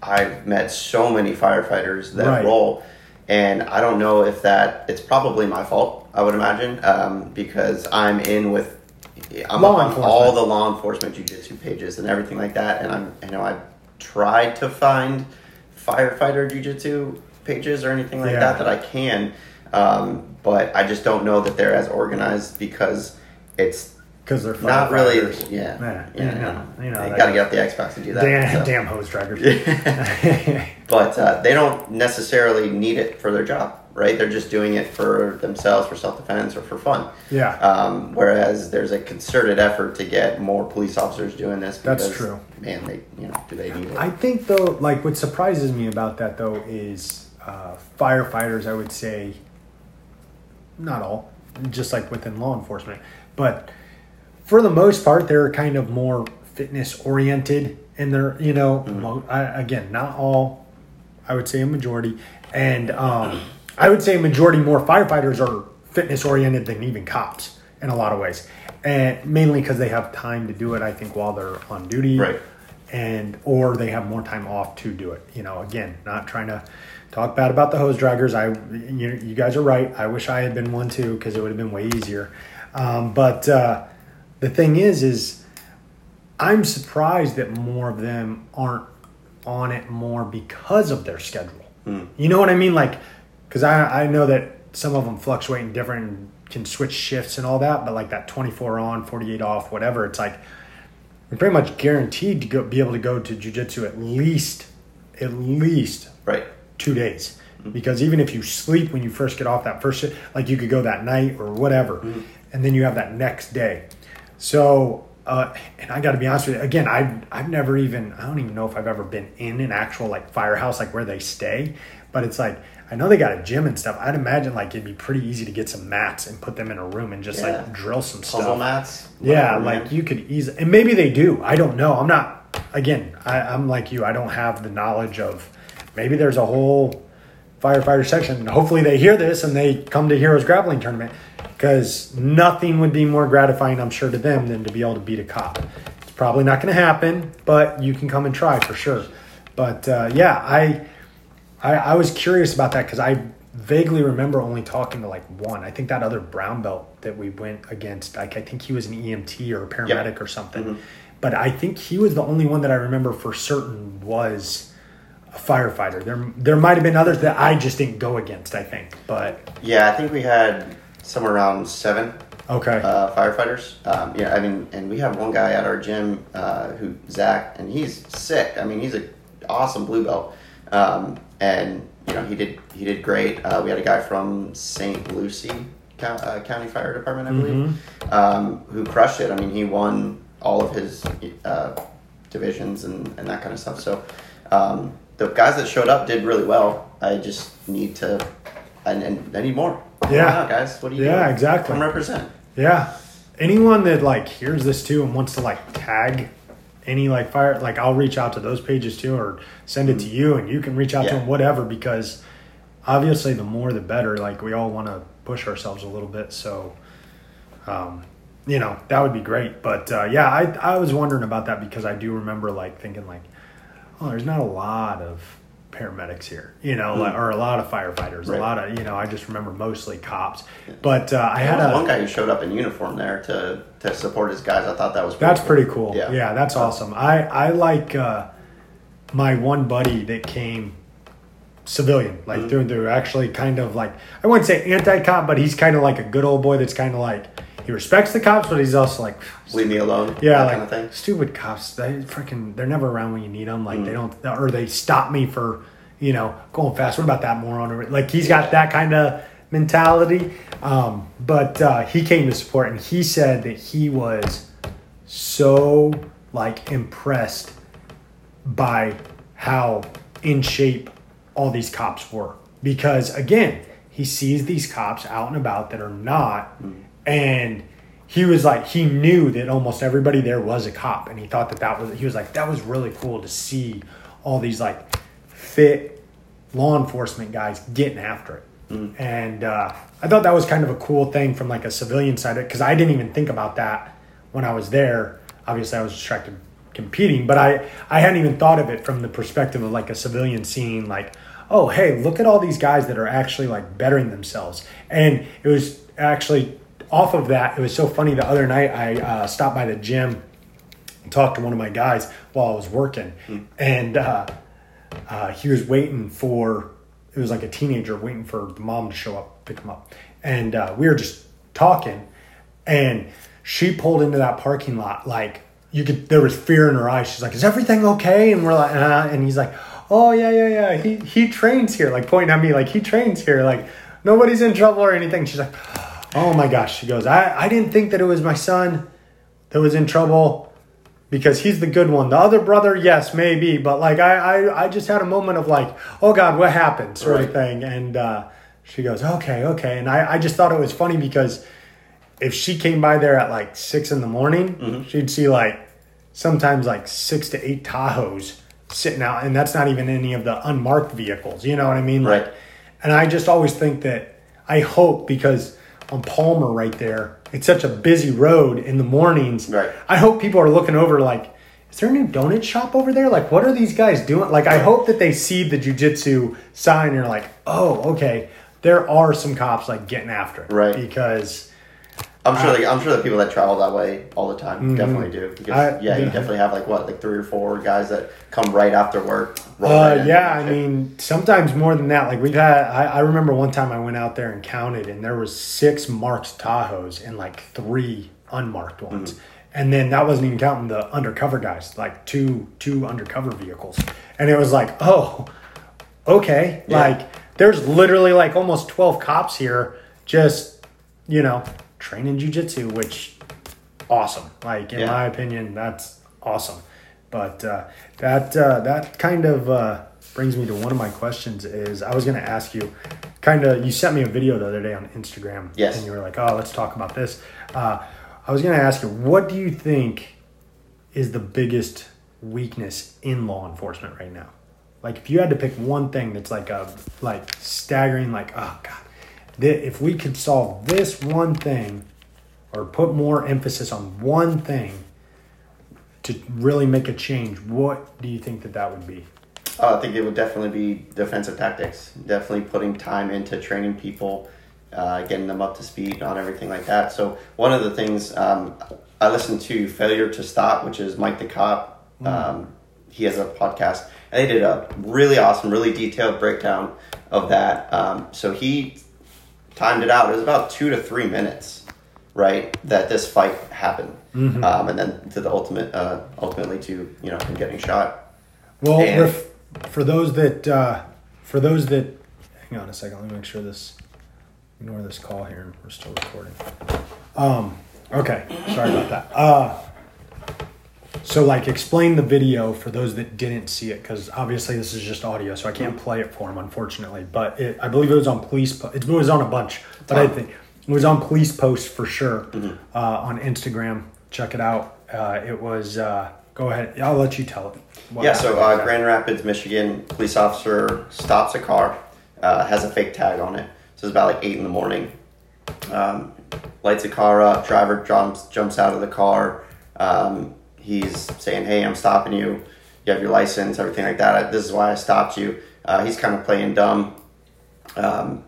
I've met so many firefighters that Right. role. And I don't know if that, it's probably my fault, I would imagine, um, because I'm in with, I'm on all the law enforcement jujitsu pages and everything like that. And I'm, you know, I've tried to find firefighter jujitsu pages or anything like Yeah. that that I can. Um, but I just don't know that they're as organized because it's Because they're not really. Yeah, Yeah, yeah. you know, you know, you got to get off the Xbox to do that. Damn, so. damn hose draggers. But uh, they don't necessarily need it for their job, right? They're just doing it for themselves, for self defense, or for fun. yeah. Um, whereas there's a concerted effort to get more police officers doing this. Because, That's true. Man, they you know do they need it? I think though, like what surprises me about that though is uh, firefighters. I would say, not all, just like within law enforcement, but for the most part, they're kind of more fitness oriented, and they're you know, I, again, not all. I would say a majority, and um, I would say a majority more firefighters are fitness oriented than even cops in a lot of ways, and mainly because they have time to do it. I think while they're on duty, Right. and or they have more time off to do it. You know, again, not trying to talk bad about the hose draggers. I, you, you guys are right. I wish I had been one too because it would have been way easier. Um, but uh, the thing is, is I'm surprised that more of them aren't on it more because of their schedule. Hmm. You know what I mean? Like, because I, I know that some of them fluctuate in different and can switch shifts and all that, but like that 24 on, 48 off, whatever, it's like you're pretty much guaranteed to go, be able to go to jujitsu at least, at least right. two days. Hmm. Because even if you sleep when you first get off that first shift, like you could go that night or whatever, hmm. and then you have that next day. So, uh, and I got to be honest with you, again, I've, I've never even, I don't even know if I've ever been in an actual like firehouse, like where they stay, but it's like, I know they got a gym and stuff. I'd imagine like it'd be pretty easy to get some mats and put them in a room and just Yeah. like drill some Puzzle stuff. mats. Yeah, like man. you could easily, and maybe they do. I don't know. I'm not. Again, I, I'm like you. I don't have the knowledge of. Maybe there's a whole firefighter section. Hopefully, they hear this and they come to Heroes Grappling Tournament because nothing would be more gratifying, I'm sure, to them than to be able to beat a cop. It's probably not going to happen, but you can come and try for sure. But uh, yeah, I, I I was curious about that because I vaguely remember only talking to like one. I think that other brown belt that we went against, like I think he was an EMT or a paramedic or something. But I think he was the only one that I remember for certain was a firefighter. There there might have been others that I just didn't go against. I think, but Yeah, I think we had somewhere around seven okay, uh, firefighters. Um, yeah, I mean, and we have one guy at our gym uh, who Zach, and he's sick. I mean, he's a awesome blue belt. Um, and you know he did he did great. Uh, we had a guy from St. Lucie uh, County Fire Department, I believe, um, who crushed it. I mean, he won all of his uh, divisions and, and that kind of stuff. So um, the guys that showed up did really well. I just need to, and, and I need more. Yeah. guys. What do you? Yeah, do? exactly. Come represent. Yeah. Anyone that like hears this too and wants to like tag any like fire like I'll reach out to those pages too or send it to you and you can reach out to them whatever because obviously the more the better like we all want to push ourselves a little bit so um you know that would be great but uh, yeah I I was wondering about that because I do remember like thinking like oh there's not a lot of paramedics here you know like, or a lot of firefighters Right. a lot of you know I just remember mostly cops but uh, I had a one guy who showed up in uniform there to to support his guys. I thought that was pretty That's cool. pretty cool. Yeah. Yeah, that's awesome. I I like uh, my one buddy that came civilian, like Mm-hmm. through and through. Actually, kind of like I wouldn't say anti-cop, but he's kind of like a good old boy. That's kind of like he respects the cops, but he's also like. Leave me alone. Yeah, that like kind of thing. stupid cops. They freaking they're never around when you need them. Like they Mm. don't, or they stop me for you know going fast. What about that moron? Or like he's got that kind of mentality. Um, but uh, he came to support, and he said that he was so like impressed by how in shape all these cops were because again he sees these cops out and about that are not and he was like he knew that almost everybody there was a cop. And he thought that that was he was like that was really cool to see all these like fit law enforcement guys getting after it. And uh, i thought that was kind of a cool thing from like a civilian side because i didn't even think about that when i was there. Obviously i was distracted competing but i i hadn't even thought of it from the perspective of like a civilian seeing like oh hey look at all these guys that are actually like bettering themselves. And it was actually off of that it was so funny the other night i uh, stopped by the gym and talked to one of my guys while i was working. And uh, uh, he was waiting for it was like a teenager waiting for the mom to show up pick him up. And uh, we were just talking and she pulled into that parking lot like you could there was fear in her eyes. She's like is everything okay? And we're like uh, and he's like oh yeah yeah yeah. He he trains here like pointing at me like he trains here. Like nobody's in trouble or anything. She's like oh my gosh she goes i i didn't think that it was my son that was in trouble because he's the good one. The other brother, yes, maybe, but like I, I, I just had a moment of like, oh God, what happened, sort of thing. And uh, she goes, okay, okay. And I, I just thought it was funny because if she came by there at like six in the morning, Mm-hmm. she'd see like sometimes like six to eight Tahoes sitting out, and that's not even any of the unmarked vehicles. You know what I mean? Like, Right. and I just always think that I hope because on Palmer right there, it's such a busy road in the mornings. Right. I hope people are looking over like, is there a new donut shop over there? Like, what are these guys doing? Like, I hope that they see the jujitsu sign and are like, oh, okay, there are some cops like getting after it, Right. Because I'm sure. Like, I'm sure the people that travel that way all the time definitely do. Because Mm-hmm. I- yeah, you definitely have like what, like three or four guys that come right after work. roll right Uh, yeah, I mean, sometimes more than that. Like we've had, I, I remember one time I went out there and counted, and there was six marked Tahoes and like three unmarked ones, and then that wasn't even counting the undercover guys, like two two undercover vehicles, and it was like, oh, okay, Yeah. like there's literally like almost twelve cops here, just you know, training jujitsu, which awesome. Like in Yeah. my opinion, that's awesome. But uh, that uh, that kind of uh, brings me to one of my questions. Is I was going to ask you, kind of, you sent me a video the other day on Instagram, Yes. and you were like, "Oh, let's talk about this." Uh, I was going to ask you, what do you think is the biggest weakness in law enforcement right now? Like, if you had to pick one thing that's like a like staggering, like, oh god, th- if we could solve this one thing, or put more emphasis on one thing to really make a change, what do you think that that would be? Oh, I think it would definitely be defensive tactics. Definitely putting time into training people, uh, getting them up to speed on everything like that. So one of the things um, I listened to Failure to Stop, which is Mike the Cop. Um, he has a podcast, and they did a really awesome, really detailed breakdown of that. Um, so he timed it out. It was about two to three minutes, right? That this fight happened, um, and then to the ultimate, uh, ultimately to you know him getting shot. Well, ref- for those that uh, for those that, hang on a second. Let me make sure this. Ignore this call here, we're still recording. Um. Okay. Sorry about that. Uh. So, like, explain the video for those that didn't see it, because obviously this is just audio, so I can't play it for them, unfortunately. But it, I believe it was on police. Po- it was on a bunch, but I think it was on police posts for sure uh, on Instagram. Check it out. Uh, it was. Uh, go ahead. I'll let you tell it. what Yeah, so uh, Grand Rapids, Michigan, police officer stops a car, uh, has a fake tag on it. So it's about like eight in the morning. Um, lights a car up. Driver jumps jumps out of the car. Um, he's saying, "Hey, I'm stopping you. You have your license, everything like that. This is why I stopped you." Uh, he's kind of playing dumb. Um,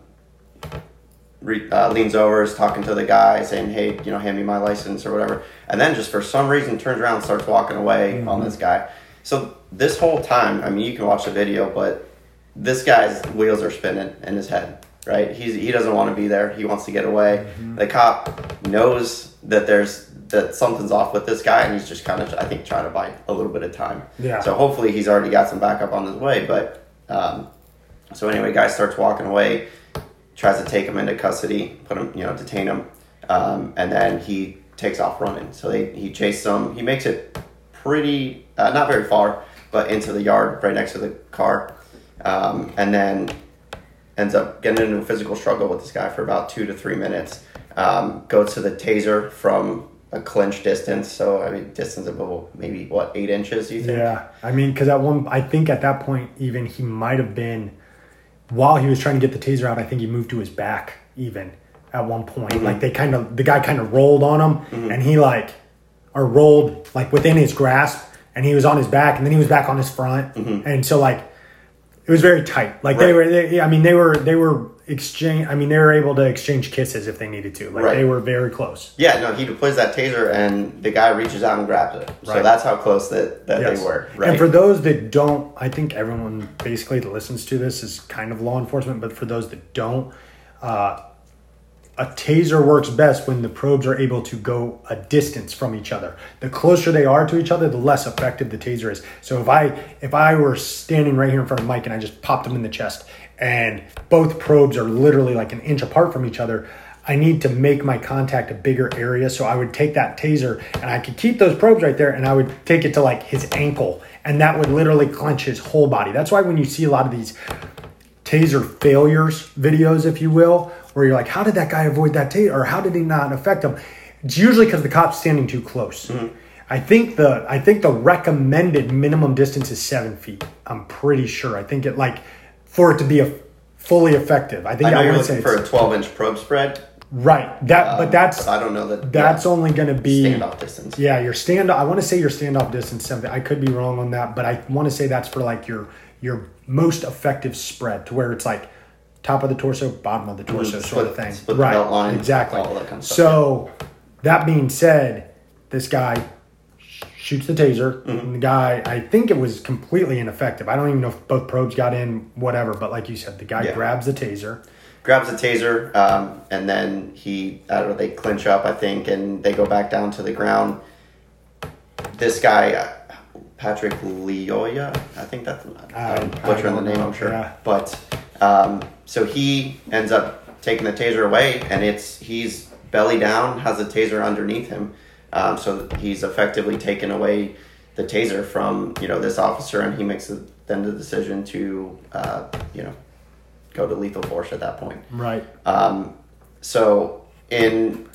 re, uh, leans over, is talking to the guy, saying, "Hey, you know, hand me my license or whatever," and then just for some reason turns around and starts walking away on this guy. So this whole time, I mean, you can watch the video, but this guy's wheels are spinning in his head. Right? He's he doesn't want to be there. He wants to get away. The cop knows that there's that something's off with this guy, and he's just kind of I think trying to buy a little bit of time. Yeah. So hopefully he's already got some backup on his way, but. Um, so anyway, guy starts walking away, tries to take him into custody, put him, you know, detain him, um, and then he takes off running. So they he chases him. He makes it pretty, uh, not very far, but into the yard right next to the car, um, and then ends up getting into a physical struggle with this guy for about two to three minutes. Um, goes to the taser from a clinch distance. So I mean, distance of maybe what eight inches? You think? Yeah, I mean, because at one, I think at that point, even he might have been, while he was trying to get the taser out, I think he moved to his back. Even at one point, mm-hmm. like they kind of, the guy kind of rolled on him, mm-hmm. and he like, or rolled like within his grasp, and he was on his back, and then he was back on his front, mm-hmm. and so like, it was very tight. Like they were, they, I mean, they were, they were exchange. I mean, they were able to exchange kisses if they needed to. Like Right. they were very close. Yeah, no, he deploys that taser and the guy reaches out and grabs it. So Right. that's how close that, that Yes. they were. Right. And for those that don't, I think everyone basically that listens to this is kind of law enforcement, but for those that don't, uh, a taser works best when the probes are able to go a distance from each other. The closer they are to each other, the less effective the taser is. So if I if I were standing right here in front of Mike and I just popped him in the chest and both probes are literally like an inch apart from each other, I need to make my contact a bigger area. So I would take that taser and I could keep those probes right there and I would take it to like his ankle and that would literally clench his whole body. That's why when you see a lot of these taser failures videos, if you will, where you're like, how did that guy avoid that taser, or how did he not affect him? It's usually because the cop's standing too close. Mm-hmm. I think the I think the recommended minimum distance is seven feet. I'm pretty sure. I think it like for it to be a fully effective. I think I know I, you're looking for a 12 inch probe spread. right. That but um, that's I don't know that. that's yeah, only going to be standoff distance. yeah, your stand. I want to say your standoff distance something. I could be wrong on that, but I want to say that's for like your your most effective spread to where it's like top of the torso, bottom of the torso, Mhm. sort of thing. split right? line, exactly. that kind of so that being said, this guy shoots the taser. Mm-hmm. And the guy, I think it was completely ineffective. I don't even know if both probes got in, whatever. But like you said, the guy Yeah. grabs the taser. Grabs the taser, um, and then he, I don't know, they clinch up, I think, and they go back down to the ground. This guy, Patrick Lyoya, I think that's, I'm butchering the name, know, I'm sure. yeah. But, um, so he ends up taking the taser away, and it's, he's belly down, has the taser underneath him. Um, so he's effectively taken away the taser from, you know, this officer, and he makes the, then the decision to, uh, you know, go to lethal force at that point. Right. Um, so in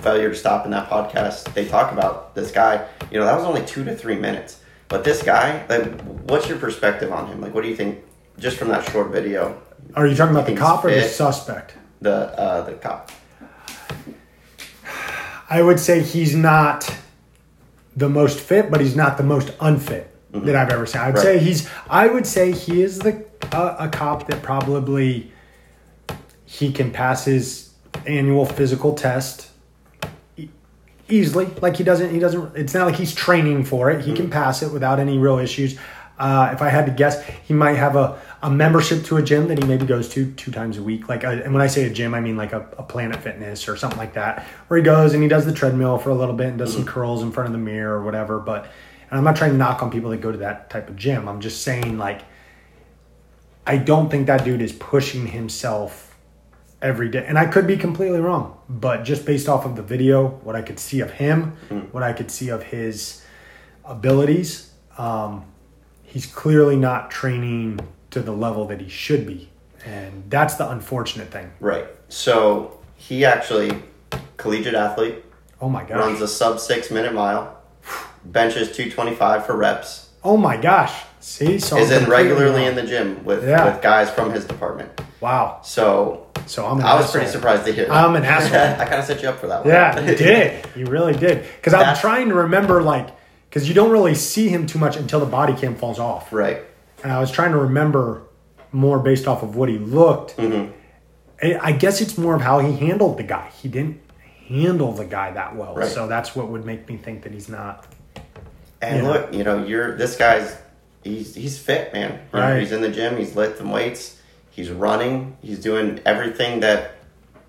failure to stop in that podcast, they talk about this guy. You know, that was only two to three minutes. But this guy, like, what's your perspective on him? Like, what do you think, just from that short video, Are you talking about the cop or he's the suspect? the uh, the cop? I would say he's not the most fit, but he's not the most unfit that I've ever seen. I'd Right. say he's. I would say he is the uh, a cop that probably he can pass his annual physical test easily. Like he doesn't. He doesn't. It's not like he's training for it. He can pass it without any real issues. Uh, if I had to guess, he might have a, a membership to a gym that he maybe goes to two times a week. Like, a, and when I say a gym, I mean like a, a Planet Fitness or something like that, where he goes and he does the treadmill for a little bit and does some curls in front of the mirror or whatever. But, and I'm not trying to knock on people that go to that type of gym. I'm just saying like, I don't think that dude is pushing himself every day. And I could be completely wrong, but just based off of the video, what I could see of him, what I could see of his abilities, um, he's clearly not training to the level that he should be. And that's the unfortunate thing. Right. So he actually collegiate athlete Oh my gosh. runs a sub six minute mile, benches two twenty five for reps. Oh my gosh. See, so Is in regularly in the gym with Yeah. with guys from his department. Wow. So So I'm an I was asshole. pretty surprised to hear that. I'm an asshole. I kind of set you up for that one. Yeah, you did. You really did. Because I'm trying to remember, like, because you don't really see him too much until the body cam falls off. right. And I was trying to remember more based off of what he looked. Mm-hmm. I guess it's more of how he handled the guy. He didn't handle the guy that well. Right. So that's what would make me think that he's not. And Yeah. look, you know, you're this guy's he's he's fit, man. Right. he's in the gym, he's lifting weights, he's running, he's doing everything that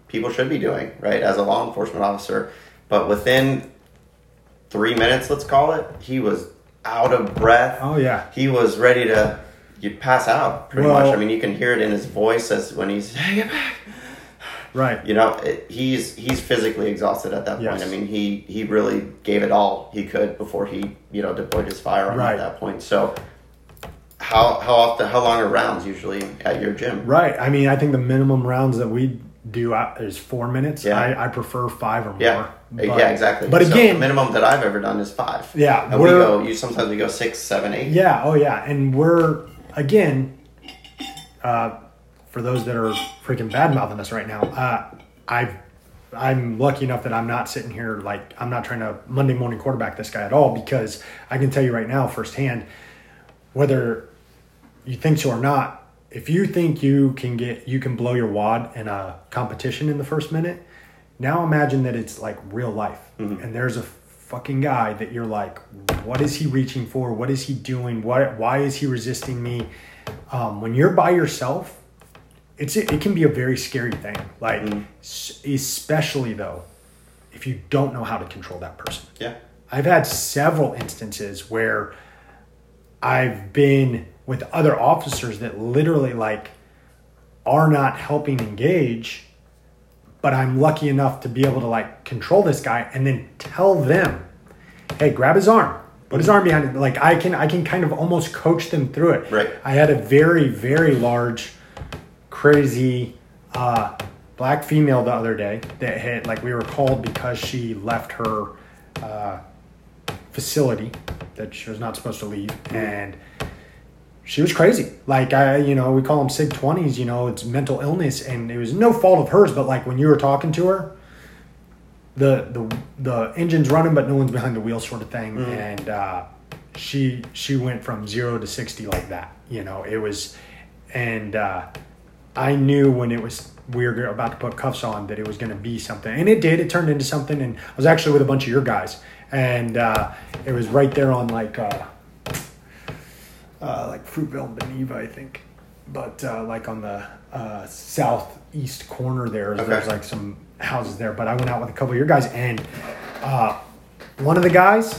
people should be doing, right, as a law enforcement officer. But within three minutes, let's call it, he was out of breath. Oh, yeah. He was ready to you pass out pretty Well- much. I mean, you can hear it in his voice as when he's back. Right. you know it, he's he's physically exhausted at that point Yes. i mean he he really gave it all he could before he you know deployed his firearm Right. at that point so how how often how long are rounds usually at your gym Right. I mean, I think the minimum rounds that we do is four minutes. Yeah. I, I prefer five or more. yeah But- yeah exactly But So again, the minimum that i've ever done is five Yeah, and we go you sometimes we go six seven eight Yeah, oh yeah, and we're again, uh, for those that are freaking bad mouthing us right now, uh, I've I'm lucky enough that I'm not sitting here like I'm not trying to Monday morning quarterback this guy at all because I can tell you right now firsthand, whether you think so or not, if you think you can get you can blow your wad in a competition in the first minute, now imagine that it's like real life and there's a fucking guy that you're like, what is he reaching for? What is he doing? What why is he resisting me? Um, when you're by yourself, it's it can be a very scary thing. Like s- especially though, if you don't know how to control that person. yeah I've had several instances where I've been with other officers that literally like are not helping engage, but I'm lucky enough to be able to like control this guy and then tell them, "Hey, grab his arm. Put his arm behind it." Like I can I can kind of almost coach them through it. Right. I had a very very large crazy uh, black female the other day that had like we were called because she left her uh, facility that she was not supposed to leave and she was crazy. Like i you know we call them sig 20s you know it's mental illness and it was no fault of hers but like when you were talking to her the the the engine's running but no one's behind the wheel sort of thing and uh, she she went from zero to 60 like that you know it was and uh, i knew when it was we were about to put cuffs on that it was going to be something and it did it turned into something and i was actually with a bunch of your guys and uh, it was right there on like uh, uh, like fruitville beneva i think but uh, like on the uh, southeast corner there Okay. there's like some houses there but i went out with a couple of your guys and uh, one of the guys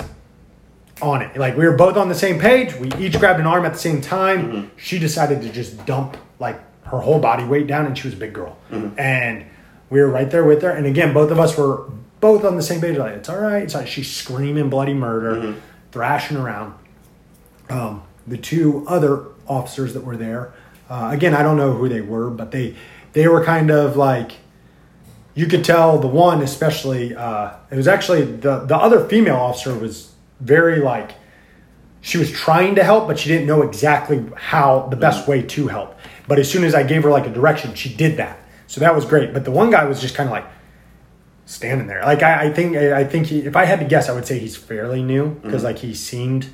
on it. Like we were both on the same page. We each grabbed an arm at the same time. She decided to just dump like her whole body weight down, and she was a big girl. And we were right there with her. And again, both of us were both on the same page. Like it's all right. It's like she's screaming bloody murder, thrashing around. Um, the two other officers that were there, uh, again, I don't know who they were, but they they were kind of like you could tell the one especially uh, it was actually the the other female officer was very like she was trying to help but she didn't know exactly how the best way to help. But as soon as i gave her like a direction she did that. So that was great. But the one guy was just kind of like standing there. Like i, I think i think he, if i had to guess i would say he's fairly new because like he seemed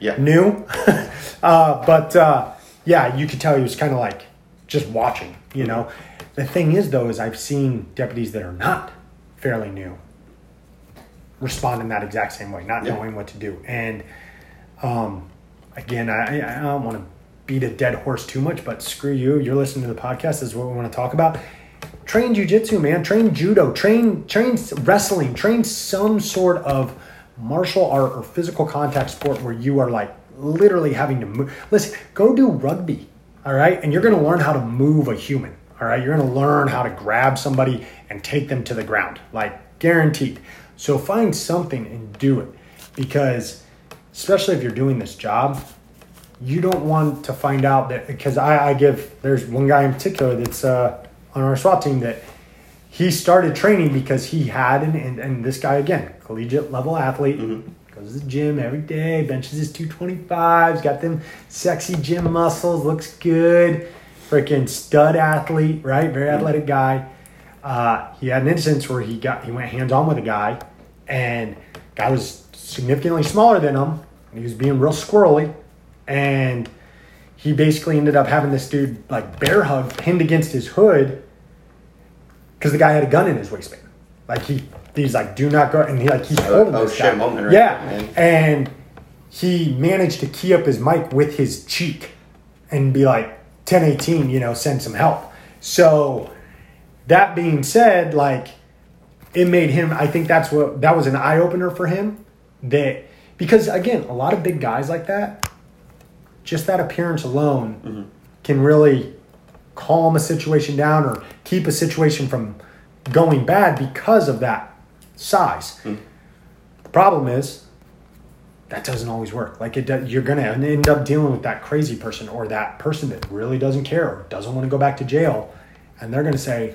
yeah new. uh, but uh, yeah, you could tell he was kind of like just watching, you know. The thing is, though, is I've seen deputies that are not fairly new respond in that exact same way, not Yeah. knowing what to do. And um, again, I, I don't want to beat a dead horse too much, but screw you. You're listening to the podcast. This is what we want to talk about. Train jujitsu, man. Train judo. Train train wrestling. Train some sort of martial art or physical contact sport where you are like literally having to move. Listen, go do rugby. All right. And you're going to learn how to move a human. All right. You're going to learn how to grab somebody and take them to the ground, like guaranteed. So find something and do it because, especially if you're doing this job, you don't want to find out that because I, I give there's one guy in particular that's uh, on our SWAT team that he started training because he had an, and, and this guy again collegiate level athlete. Mm-hmm. goes to the gym every day benches his 225s got them sexy gym muscles looks good. Freaking stud athlete right? Very athletic guy. Uh, he had an instance where he got he went hands on with a guy and guy was significantly smaller than him. And he was being real squirrely and he basically ended up having this dude like bear hug pinned against his hood because the guy had a gun in his waistband. Like he, he's like, "Do not go," and he like he's holding oh, oh this shit guy. moment right yeah, and he managed to key up his mic with his cheek and be like, 1018, you know, send some help. So that being said, like it made him. I think that's what that was an eye opener for him. That because again, a lot of big guys like that, just that appearance alone mm-hmm. can really calm a situation down or keep a situation from going bad because of that size. Hmm. The problem is that doesn't always work. Like it, does, you're gonna end up dealing with that crazy person or that person that really doesn't care or doesn't want to go back to jail, and they're gonna say,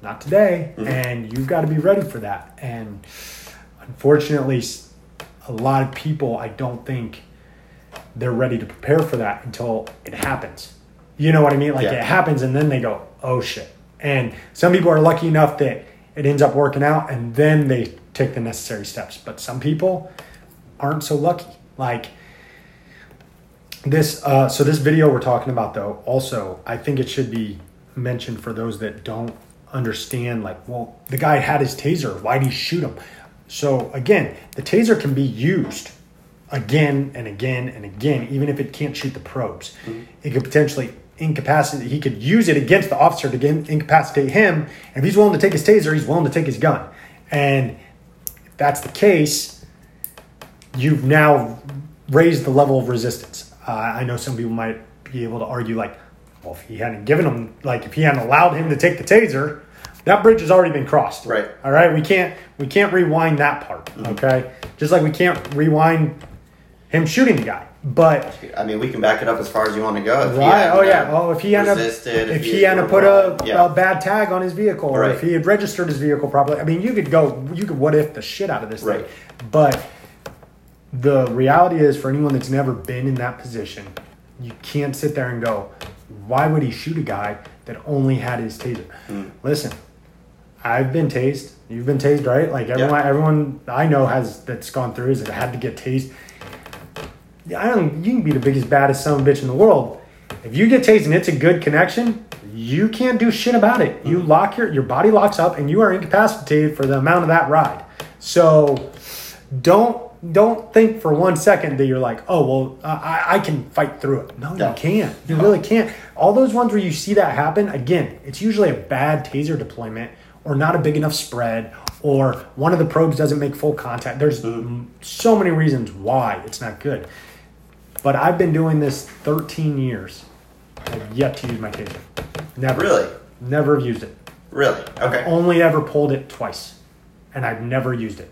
"Not today," hmm. and you've got to be ready for that. And unfortunately, a lot of people, I don't think they're ready to prepare for that until it happens. You know what I mean? Like Yeah. it happens, and then they go, "Oh shit!" And some people are lucky enough that it ends up working out, and then they take the necessary steps. But some people aren't so lucky. Like this. Uh, so this video we're talking about, though, also I think it should be mentioned for those that don't understand. Like, well, the guy had his taser. Why'd he shoot him? So again, the taser can be used again and again and again, even if it can't shoot the probes. It could potentially incapacitate. He could use it against the officer to incapacitate him. And if he's willing to take his taser, he's willing to take his gun. And if that's the case, you've now raised the level of resistance. Uh, I know some people might be able to argue, like, well, if he hadn't given him, like, if he hadn't allowed him to take the taser, that bridge has already been crossed. Right. All right. We can't we can't rewind that part. Okay. Just like we can't rewind him shooting the guy. But I mean, we can back it up as far as you want to go. If right. Oh yeah. Well, if he hadn't resisted, if he hadn't put a, yeah. a bad tag on his vehicle, or if he had registered his vehicle properly, I mean, you could go. You could what if the shit out of this Right. thing. But the reality is, for anyone that's never been in that position, you can't sit there and go, "Why would he shoot a guy that only had his taser?" Hmm. Listen, I've been tased. You've been tased, right? Like everyone, everyone I know has that's gone through is that had to get tased. I don't. You can be the biggest, baddest son of a bitch in the world. If you get tased and it's a good connection, you can't do shit about it. You lock your your body locks up and you are incapacitated for the amount of that ride. So don't don't think for one second that you're like, oh well, uh, I, I can fight through it. No, No. you can't. You really can't. All those ones where you see that happen, again, it's usually a bad taser deployment or not a big enough spread or one of the probes doesn't make full contact. There's mm, so many reasons why it's not good. But I've been doing this 13 years. I've yet to use my taser. Never. Really? Never have used it. Really? Okay. Only ever pulled it twice. And I've never used it.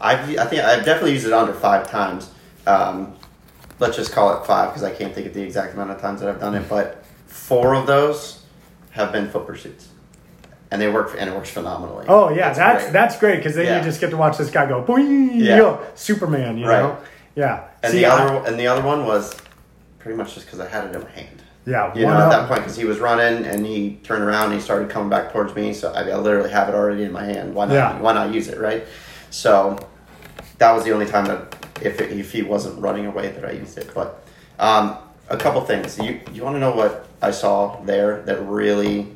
I've, I think I've definitely used it under five times. Um, let's just call it five because I can't think of the exact amount of times that I've done it. But four of those have been foot pursuits, and they work and it works phenomenally. Oh yeah, that's great. that's great because then Yeah. you just get to watch this guy go, boing, Yeah. know, Superman, you Right. know, yeah. And See, the I- other and the other one was pretty much just because I had it in my hand. yeah, You know, at that point, because he was running and he turned around and he started coming back towards me. So I, I literally have it already in my hand. Why not? Yeah. Why not use it, right? So that was the only time that if it, if he wasn't running away that I used it. But um, a couple things. You you want to know what I saw there that really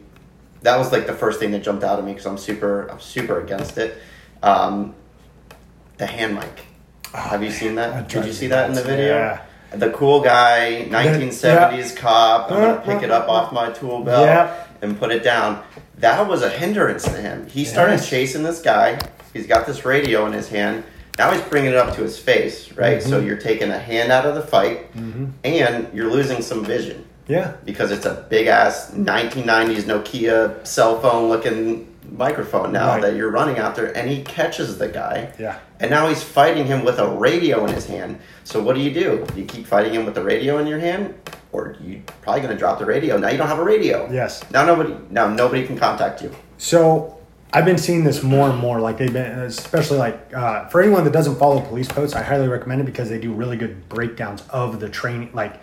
that was like the first thing that jumped out at me because I'm super I'm super against it. Um, the hand mic. Have you seen that? Did you see that in the video? Yeah. The cool guy, 1970s cop. I'm gonna pick it up off my tool belt Yeah. and put it down. That was a hindrance to him. He started Yes. chasing this guy. He's got this radio in his hand. Now he's bringing it up to his face, right? Mm-hmm. So you're taking a hand out of the fight, and you're losing some vision. Yeah. because it's a big ass 1990s Nokia cell phone looking microphone now Right. that you're running out there, and he catches the guy. Yeah. And now he's fighting him with a radio in his hand. So what do you do? You keep fighting him with the radio in your hand, or you probably going to drop the radio? Now you don't have a radio. Yes. Now nobody. Now nobody can contact you. So I've been seeing this more and more. Like they've been, especially like uh, for anyone that doesn't follow police posts, I highly recommend it because they do really good breakdowns of the training. Like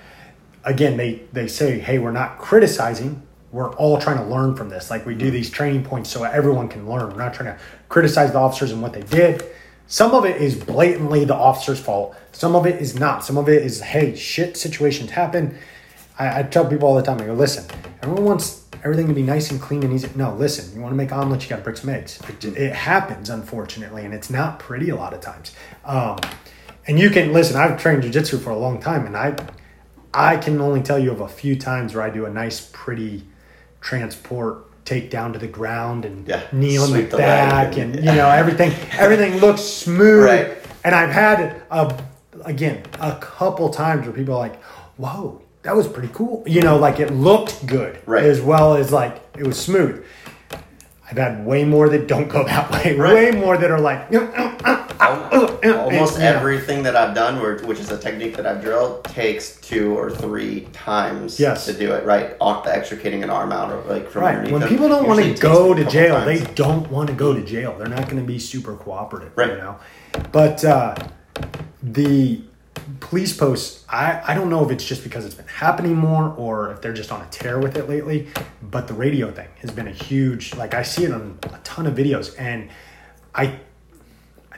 again, they they say, hey, we're not criticizing. We're all trying to learn from this. Like we do these training points so everyone can learn. We're not trying to criticize the officers and what they did. Some of it is blatantly the officer's fault. Some of it is not. Some of it is, hey, shit situations happen. I, I tell people all the time, I go, listen, everyone wants everything to be nice and clean and easy. No, listen, you want to make omelets, you got to break some eggs. It, it happens, unfortunately, and it's not pretty a lot of times. Um, and you can listen. I've trained jujitsu for a long time, and I, I can only tell you of a few times where I do a nice, pretty transport take down to the ground and Yeah, kneel in the the back, and- and you know everything. Everything looks smooth. Right. And I've had a again a couple times where people are like, "Whoa, that was pretty cool." You know, like it looked good Right. as well as like it was smooth. I've had way more that don't go that way. Right. Way more that are like, Almost and, uh, uh, uh, know. everything that I've done, which is a technique that I've drilled, takes two or three times Yes. to do it. Right, extricating an arm out or like from Right. When them. people don't want to go to jail, times. they don't want to go to jail. They're not going to be super cooperative. Right. You know, but uh, the police posts, I, I don't know if it's just because it's been happening more or if they're just on a tear with it lately. But the radio thing has been a huge. Like I see it on a ton of videos, and I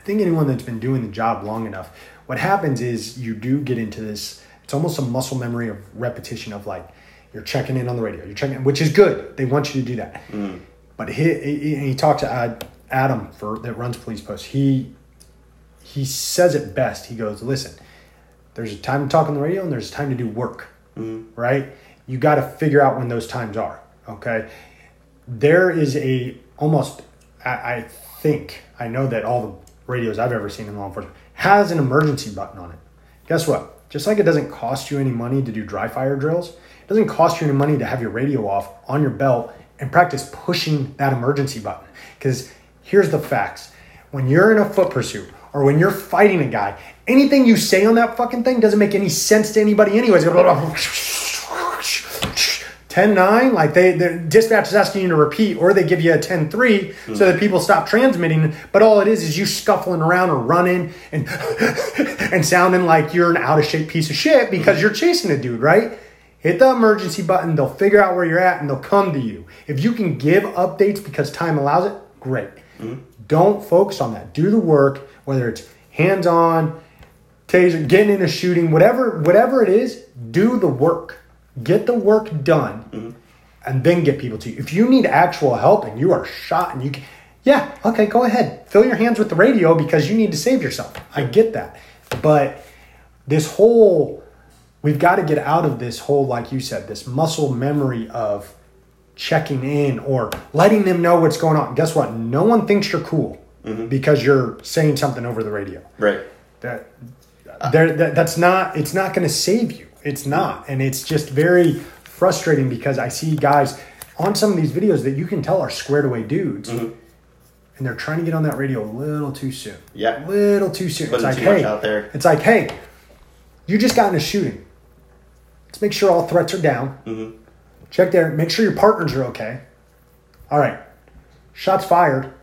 think anyone that's been doing the job long enough, what happens is you do get into this. It's almost a muscle memory of repetition of like you're checking in on the radio, you're checking, in, which is good. They want you to do that. Mm. But he, he, he talked to Adam for that runs police posts. He he says it best. He goes, "Listen, there's a time to talk on the radio and there's a time to do work. Mm-hmm. Right? You got to figure out when those times are. Okay? There is a almost. I, I think I know that all the radios I've ever seen in law enforcement has an emergency button on it. Guess what? Just like it doesn't cost you any money to do dry fire drills, it doesn't cost you any money to have your radio off on your belt and practice pushing that emergency button. Because here's the facts when you're in a foot pursuit or when you're fighting a guy, anything you say on that fucking thing doesn't make any sense to anybody, anyways. 10 9, like they, the dispatch is asking you to repeat, or they give you a 10 3 so that people stop transmitting. But all it is is you scuffling around or running and, and sounding like you're an out of shape piece of shit because you're chasing a dude, right? Hit the emergency button, they'll figure out where you're at and they'll come to you. If you can give updates because time allows it, great. Don't focus on that. Do the work, whether it's hands on, taser, getting in a shooting, whatever, whatever it is, do the work. Get the work done, and then get people to you. If you need actual help and you are shot and you can, yeah, okay, go ahead. Fill your hands with the radio because you need to save yourself. I get that, but this whole, we've got to get out of this whole, like you said, this muscle memory of checking in or letting them know what's going on. Guess what? No one thinks you're cool because you're saying something over the radio right. that there that, that's not it's not going to save you it's not. And it's just very frustrating because i see guys on some of these videos that you can tell are squared away dudes. And they're trying to get on that radio a little too soon. Yeah. a little too soon. Putting it's like hey out there. it's like hey you just got in a shooting. Let's make sure all threats are down. Mm-hmm. check there. Make sure your partners are okay. All right. Shots fired.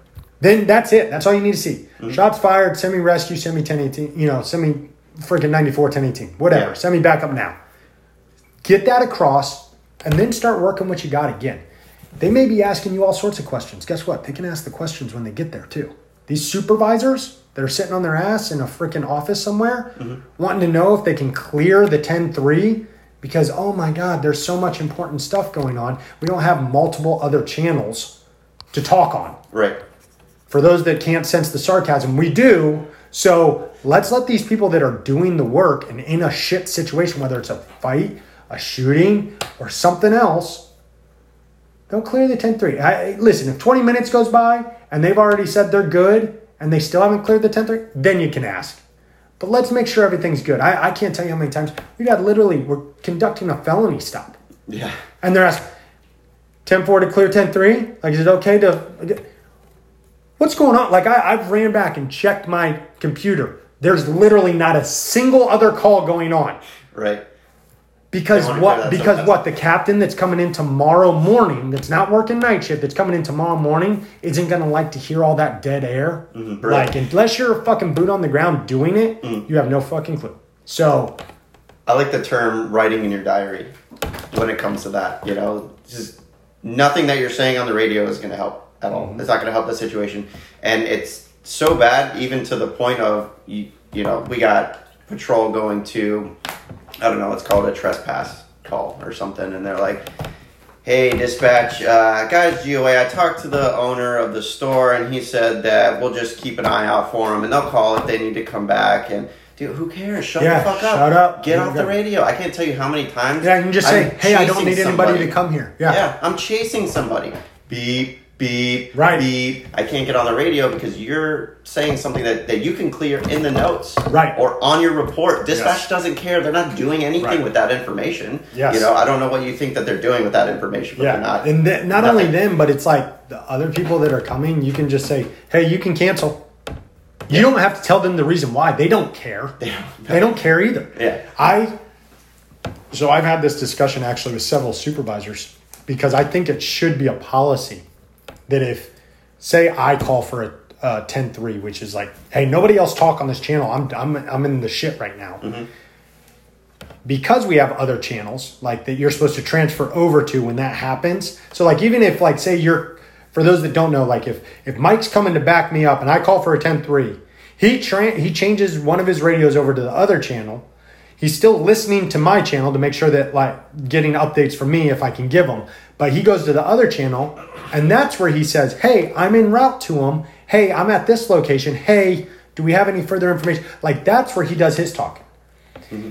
Then that's it. That's all you need to see. Mm-hmm. Shots fired, send me rescue, send me 1018, you know, send me freaking 94, 1018, whatever. Yeah. Send me back up now. Get that across and then start working what you got again. They may be asking you all sorts of questions. Guess what? They can ask the questions when they get there too. These supervisors that are sitting on their ass in a freaking office somewhere mm-hmm. wanting to know if they can clear the 10 3 because, oh my God, there's so much important stuff going on. We don't have multiple other channels to talk on. Right. For those that can't sense the sarcasm, we do. So let's let these people that are doing the work and in a shit situation, whether it's a fight, a shooting, or something else, they'll clear the 10 3. I, listen, if 20 minutes goes by and they've already said they're good and they still haven't cleared the 10 3, then you can ask. But let's make sure everything's good. I, I can't tell you how many times we've had literally, we're conducting a felony stop. Yeah. And they're asking, 10 4 to clear 10 3? Like, is it okay to. What's going on? Like, I, I've ran back and checked my computer. There's literally not a single other call going on. Right. Because what? Because what? The captain that's coming in tomorrow morning, that's not working night shift, that's coming in tomorrow morning, isn't gonna like to hear all that dead air. Mhm, right. Like unless you're a fucking boot on the ground doing it, Mm. you have no fucking clue. So I like the term writing in your diary when it comes to that. You know, just nothing that you're saying on the radio is going to help at all. It's not going to help the situation. And it's so bad, even to the point of, you, you know, we got patrol going to, I don't know, let's call it a trespass call or something. And they're like, Hey, dispatch, uh, guys, GOA, I talked to the owner of the store and he said that we'll just keep an eye out for him and they'll call if they need to come back. And, dude, who cares? Shut Yeah, the fuck up. shut up. Get off you the radio. I can't tell you how many times. yeah, you can just say, I'm "Hey, I don't need anybody to come here." Yeah, Yeah. I'm chasing somebody. Beep, beep, Right. beep. I can't get on the radio because you're saying something that, that you can clear in the notes. Right. Or on your report. Dispatch Yes. doesn't care. They're not doing anything Right. with that information. Yes. You know, I don't know what you think that they're doing with that information, but yeah. they're not. and th- not only them, but it's like the other people that are coming. You can just say, "Hey, you can cancel." You don't have to tell them the reason why. They don't care. They don't- They don't care either. Yeah. I so I've had this discussion actually with several supervisors because I think it should be a policy that if say I call for a uh, 10-3, which is like, hey, nobody else talk on this channel. I'm I'm I'm in the shit right now. Because we have other channels like that you're supposed to transfer over to when that happens. So like even if like say you're for those that don't know, like if if Mike's coming to back me up and I call for a 10-3, he tra- he changes one of his radios over to the other channel. He's still listening to my channel to make sure that like getting updates from me if I can give them. But he goes to the other channel and that's where he says, "Hey, I'm en route to him. Hey, I'm at this location. Hey, do we have any further information?" Like that's where he does his talking mm-hmm.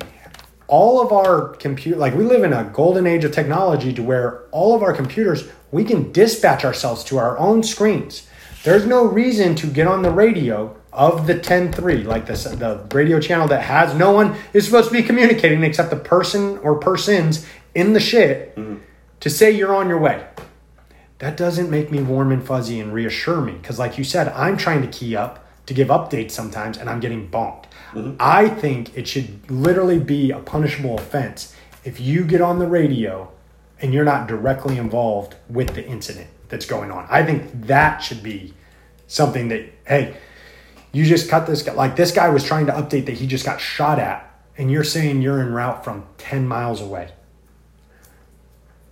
all of our compute like we live in a golden age of technology to where all of our computers we can dispatch ourselves to our own screens there's no reason to get on the radio of the 10-3 like this the radio channel that has no one is supposed to be communicating except the person or persons in the shit mm-hmm. To say you're on your way. That doesn't make me warm and fuzzy and reassure me because like you said i'm trying to key up to give updates sometimes and i'm getting bonked. Mm-hmm. I think it should literally be a punishable offense if you get on the radio and you're not directly involved with the incident that's going on. I think that should be something that hey you just cut this guy like this guy was trying to update that he just got shot at and you're saying you're en route from 10 miles away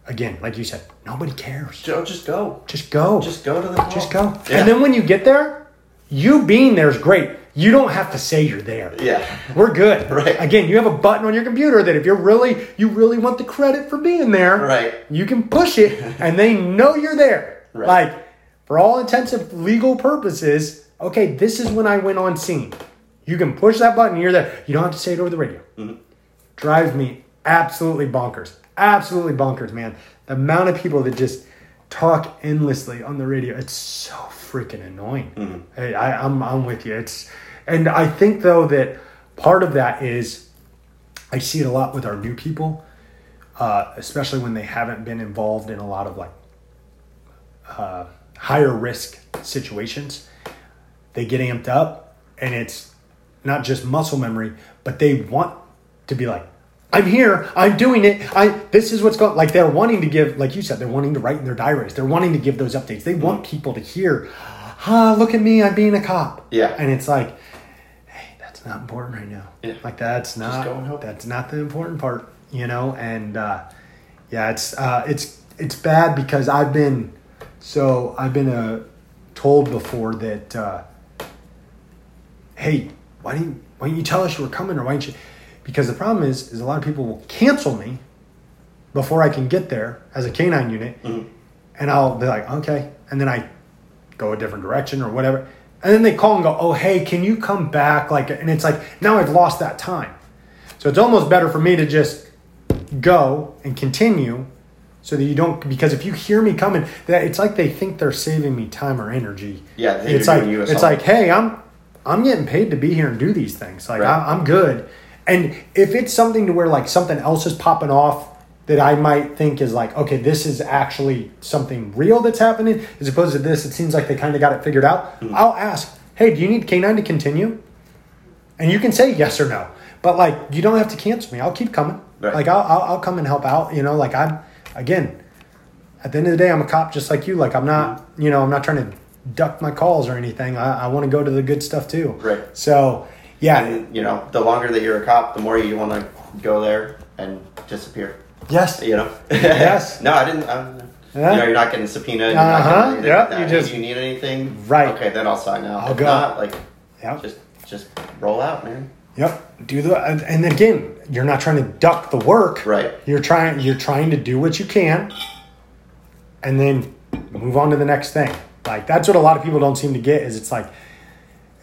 again like you said nobody cares Joe, just go. just go. Just go to the Just go. Yeah. And then when you get there, you being there is great. You don't have to say you're there. Yeah. We're good. Right. Again, you have a button on your computer that if you're really you really want the credit for being there, Right. you can push it and they know you're there. Right. Like for all intensive legal purposes, okay, this is when I went on scene. You can push that button, you're there. You don't have to say it over the radio. Mm-hmm. Drives me absolutely bonkers. Absolutely bonkers, man. The amount of people that just talk endlessly on the radio, it's so freaking annoying. Mm-hmm. Hey, I, I'm, I'm with you. It's, and I think though that part of that is, I see it a lot with our new people, uh, especially when they haven't been involved in a lot of like uh, higher risk situations. They get amped up, and it's not just muscle memory, but they want to be like, I'm here, I'm doing it, I this is what's going like they're wanting to give, like you said, they're wanting to write in their diaries, they're wanting to give those updates. They want people to hear, ah, look at me, I'm being a cop. Yeah. And it's like, hey, that's not important right now. Yeah. Like that's not go and help. that's not the important part, you know? And uh yeah, it's uh it's it's bad because I've been so I've been uh told before that uh hey, why didn't why didn't you tell us you were coming or why didn't you because the problem is is a lot of people will cancel me before I can get there as a canine unit and I'll be like, okay. And then I go a different direction or whatever. And then they call and go, oh hey, can you come back? Like and it's like now I've lost that time. So it's almost better for me to just go and continue so that you don't because if you hear me coming that it's like they think they're saving me time or energy Yeah, it's like it's like hey i'm i'm getting paid to be here and do these things like Right. I, i'm good and if it's something to where like something else is popping off that I might think is like, okay, this is actually something real that's happening, as opposed to this, it seems like they kind of got it figured out. Mm-hmm. I'll ask, hey, do you need canine to continue? And you can say yes or no, but like you don't have to cancel me. I'll keep coming. Right. Like I'll, I'll I'll come and help out. You know, like I'm again. At the end of the day, I'm a cop just like you. Like I'm not, you know, I'm not trying to duck my calls or anything. I, I want to go to the good stuff too. Right. So yeah, And you know, the longer that you're a cop, the more you want to go there and disappear. yes, You know. Yes. no, I didn't. I, Yeah. You know, you're not getting subpoenaed. Uh-huh. not getting anything Yep, like that. you If just- you need anything, Right. Okay, then I'll sign out. I'll if go. not, like, Yep. just just roll out, man. Yep. Do the and, and again, you're not trying to duck the work. Right. You're trying you're trying to do what you can and then move on to the next thing. Like that's what a lot of people don't seem to get is it's like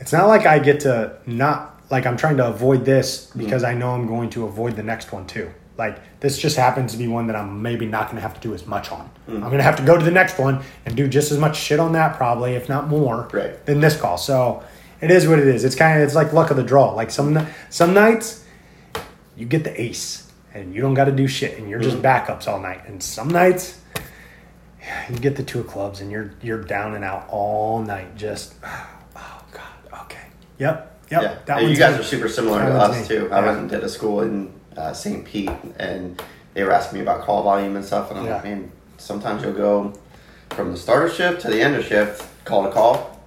it's not like I get to not like I'm trying to avoid this mm-hmm. because I know I'm going to avoid the next one too. Like this just happens to be one that I'm maybe not going to have to do as much on. Mm. I'm going to have to go to the next one and do just as much shit on that probably, if not more, Right. than this call. So it is what it is. It's kind of it's like luck of the draw. Like some some nights you get the ace and you don't got to do shit and you're just mm. backups all night. And some nights you get the two of clubs and you're you're down and out all night. Just yep, yep. Yeah, That and you guys me. are super similar That to us me. too. I went and did a school in uh, St. Pete, and they were asking me about call volume and stuff, and I'm like, man, sometimes you'll go from the start of shift to the end of shift, call to call,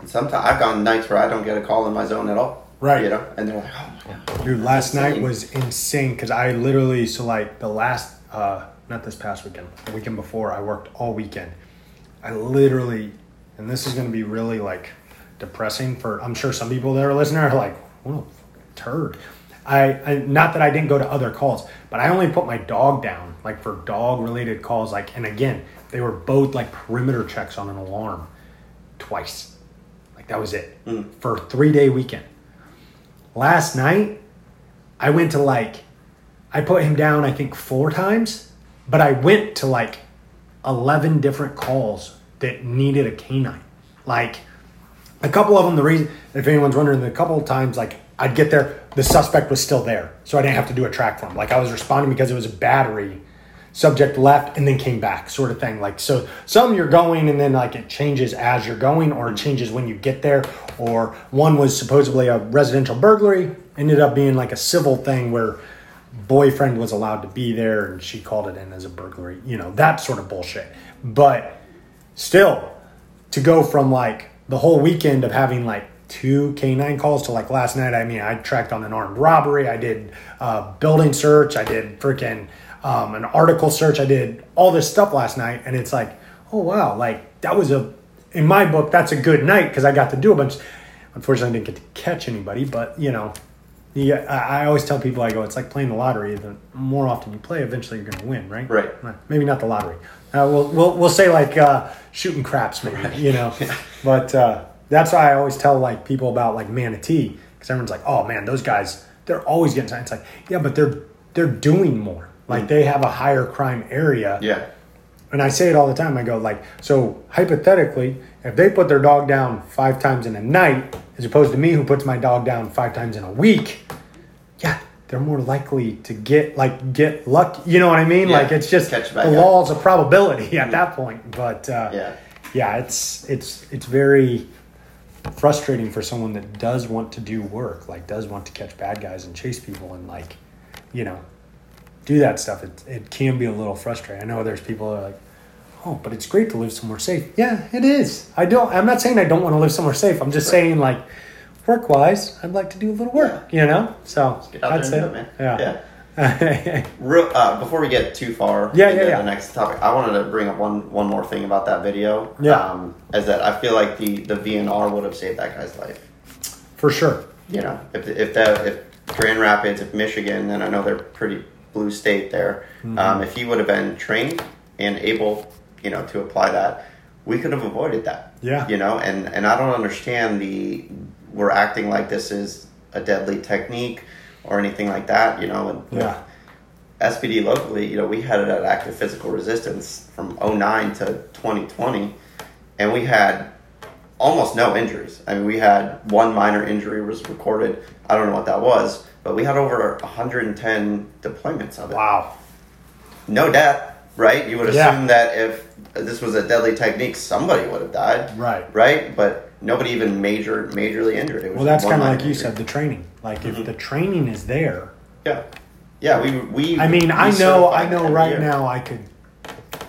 and sometimes I've gone nights where I don't get a call in my zone at all. Right. You know, and they're like, oh my god. Dude, last night was insane because I literally so like the last uh not this past weekend, the weekend before I worked all weekend. I literally and this is gonna be really like depressing for I'm sure some people that are listening are like, what a turd. I, I not that I didn't go to other calls, but I only put my dog down like for dog related calls. Like and again, they were both like perimeter checks on an alarm twice. Like that was it mm. for a three day weekend last night I went to like I put him down I think four times, but I went to like eleven different calls that needed a canine. Like a couple of them, the reason if anyone's wondering, a couple of times like I'd get there, the suspect was still there, so I didn't have to do a track for him. Like I was responding because it was a battery. Subject left and then came back, sort of thing. Like so, some you're going and then like it changes as you're going, or it changes when you get there. Or one was supposedly a residential burglary, ended up being like a civil thing where boyfriend was allowed to be there and she called it in as a burglary. You know that sort of bullshit. But still to go from like the whole weekend of having like two canine calls to like last night i mean i tracked on an armed robbery i did uh, building search i did freaking um, an article search i did all this stuff last night and it's like oh wow like that was a in my book that's a good night because i got to do a bunch unfortunately i didn't get to catch anybody but you know yeah, I I always tell people I go, it's like playing the lottery. The more often you play, eventually you're going to win, right? Right. Maybe not the lottery. Uh, we'll, we'll we'll say like uh, shooting craps, maybe. You know, but uh, that's why I always tell like people about like Manatee because everyone's like, oh man, those guys, they're always getting signed. It's like, yeah, but they're they're doing more. Like they have a higher crime area. Yeah. And I say it all the time. I go like, so hypothetically, if they put their dog down five times in a night, as opposed to me who puts my dog down five times in a week, yeah, they're more likely to get like get lucky. You know what I mean? Yeah, Like it's just catch the up. laws of probability at that point. But uh, Yeah. yeah, it's it's it's very frustrating for someone that does want to do work, like does want to catch bad guys and chase people and like, you know, do that stuff. It it can be a little frustrating. I know there's people that are like, oh, but it's great to live somewhere safe. Yeah, it is. I don't. I'm not saying I don't want to live somewhere safe. I'm just saying like, work wise, I'd like to do a little work. You know, so that's it. it, man. Yeah. Yeah. Yeah. Real, uh, before we get too far Yeah, into yeah, yeah. the next topic, I wanted to bring up one one more thing about that video. Yeah. Um, is that I feel like the the VNR would have saved that guy's life. For sure. You know, if if that if Grand Rapids, if Michigan, and I know they're pretty blue state there. Mm-hmm. Um, if he would have been trained and able, you know, to apply that, we could have avoided that. Yeah. You know, and and I don't understand the we're acting like this is a deadly technique or anything like that. You know, and Yeah. SPD locally, you know, we had it at active physical resistance from 09 to 2020, and we had almost no injuries. I mean, we had one minor injury was recorded. I don't know what that was, but we had over 110 deployments of it. Wow. no death, right? You would Yeah. assume that if this was a deadly technique, somebody would have died, Right. Right, but nobody even major majorly injured. It was Well, that's kind of like you said, the training. Like Mm-hmm. if the training is there, Yeah, yeah. We we. I mean, I know, I know right year. now I could,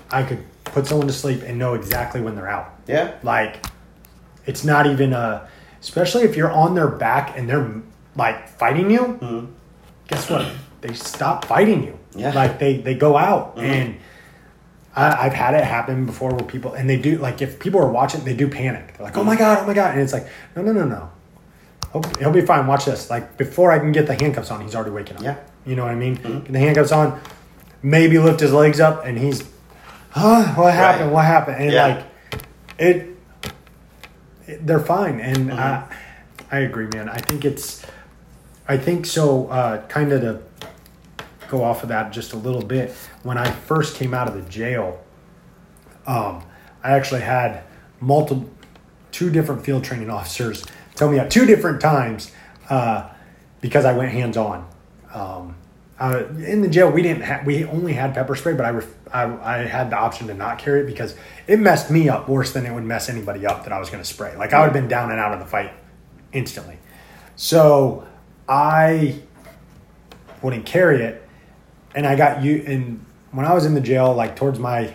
I could put someone to sleep and know exactly when they're out. Yeah, Like, it's not even a, especially if you're on their back and they're like fighting you. Guess what? They stop fighting you. Yeah. Like they they go out and. I, I've had it happen before where people and they do like if people are watching they do panic. They're like oh my god oh my god and it's like no no no no. He'll, he'll be fine. Watch this. Like before I can get the handcuffs on he's already waking up. Yeah. you know what I mean? Get the handcuffs on maybe lift his legs up and he's huh? What happened? Right. what happened? And Yeah. like it, it- they're fine. And Mm-hmm. I I agree man. I think it's I think so uh, kind of to go off of that just a little bit when I first came out of the jail um, I actually had multiple two different field training officers tell me at two different times uh, because I went hands on. Um, uh, in the jail, we didn't have we only had pepper spray, but I, ref, I I had the option to not carry it because it messed me up worse than it would mess anybody up that I was going to spray. Like I would have been down and out of the fight instantly. So I wouldn't carry it, and I got you. And when I was in the jail, like towards my,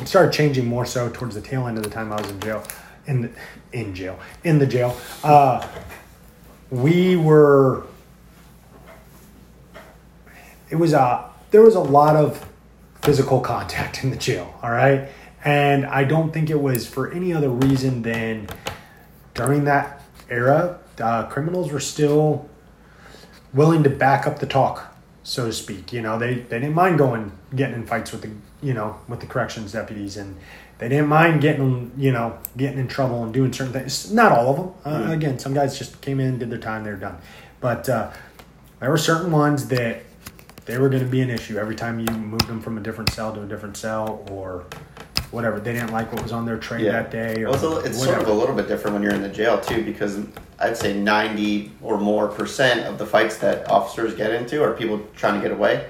it started changing more so towards the tail end of the time I was in jail, in the, in jail, in the jail. Uh, we were. It was a there was a lot of physical contact in the jail. All right, and I don't think it was for any other reason than during that era, uh, criminals were still willing to back up the talk, so to speak. You know, they, they didn't mind going getting in fights with the you know with the corrections deputies, and they didn't mind getting you know getting in trouble and doing certain things. Not all of them. Uh, Again, some guys just came in, did their time, they're done. But uh, there were certain ones that they were going to be an issue every time you moved them from a different cell to a different cell or whatever. They didn't like what was on their tray that day or well, it's, a, it's sort of a little bit different when you're in the jail too, because I'd say ninety or more percent of the fights that officers get into are people trying to get away,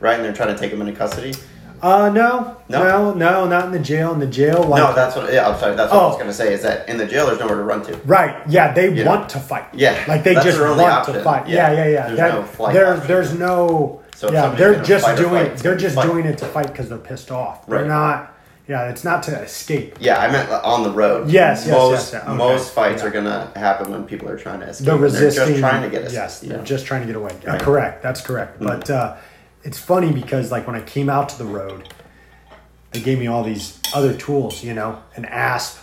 right? And they're trying to take them into custody. Uh, no, No? no, no, not in the jail. In the jail, like no, that's what. Yeah, I'm sorry. That's what I was Oh. going to say. Is that in the jail, there's nowhere to run to. right. Yeah, they You want know. to fight. Yeah, like they that's just want only to fight. Yeah. Yeah, yeah, yeah. There's That- no flight there, there's no. So yeah, they're gonna just doing. fight, they're just fight. doing it to fight because they're pissed off. They're Right. not. Yeah, it's not to escape. Yeah, I meant on the road. Yes, yes, most yes, yeah, okay. most fights Yeah. are gonna happen when people are trying to escape. They're They're resisting. just trying to get us. Yes, they're know. just trying to get away. Uh, correct. That's correct. But uh, it's funny because like when I came out to the road, they gave me all these other tools. You know, an asp,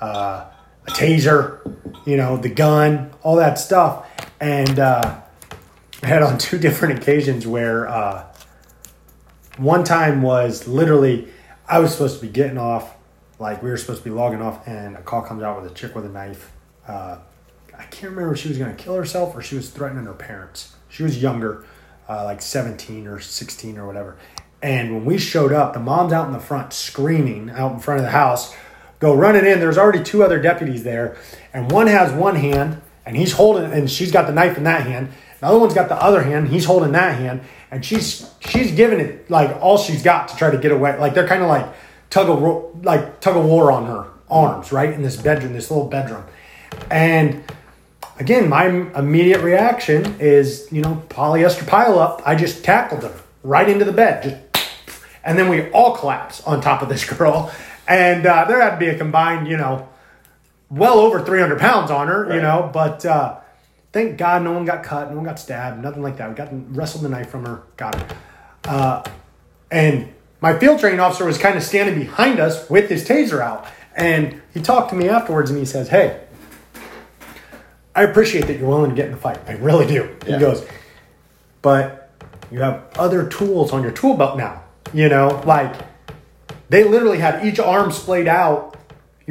uh, a taser, you know, the gun, all that stuff, and uh, I had on two different occasions where uh, one time was literally I was supposed to be getting off, like we were supposed to be logging off, and a call comes out with a chick with a knife. Uh, I can't remember if she was going to kill herself or she was threatening her parents. She was younger, uh, like 17 or 16 or whatever. And when we showed up, the mom's out in the front screaming out in front of the house, go running in. There's already two other deputies there, and one has one hand and he's holding, and she's got the knife in that hand. The other one's got the other hand. He's holding that hand, and she's she's giving it like all she's got to try to get away. Like they're kind of like tug of like tug of war on her arms, right in this bedroom, this little bedroom, and again, my immediate reaction is, you know, polyester pile up. I just tackled her right into the bed, just, and then we all collapse on top of this girl. And uh, there had to be a combined, you know, well over 300 pounds on her, you know, but uh, thank God no one got cut, no one got stabbed, nothing like that. We got wrestled the knife from her, got her. Uh, and my field training officer was kind of standing behind us with his taser out. And he talked to me afterwards and he says, Hey, I appreciate that you're willing to get in the fight. I really do. Yeah. He goes, but you have other tools on your tool belt now. You know, like they literally had each arm splayed out.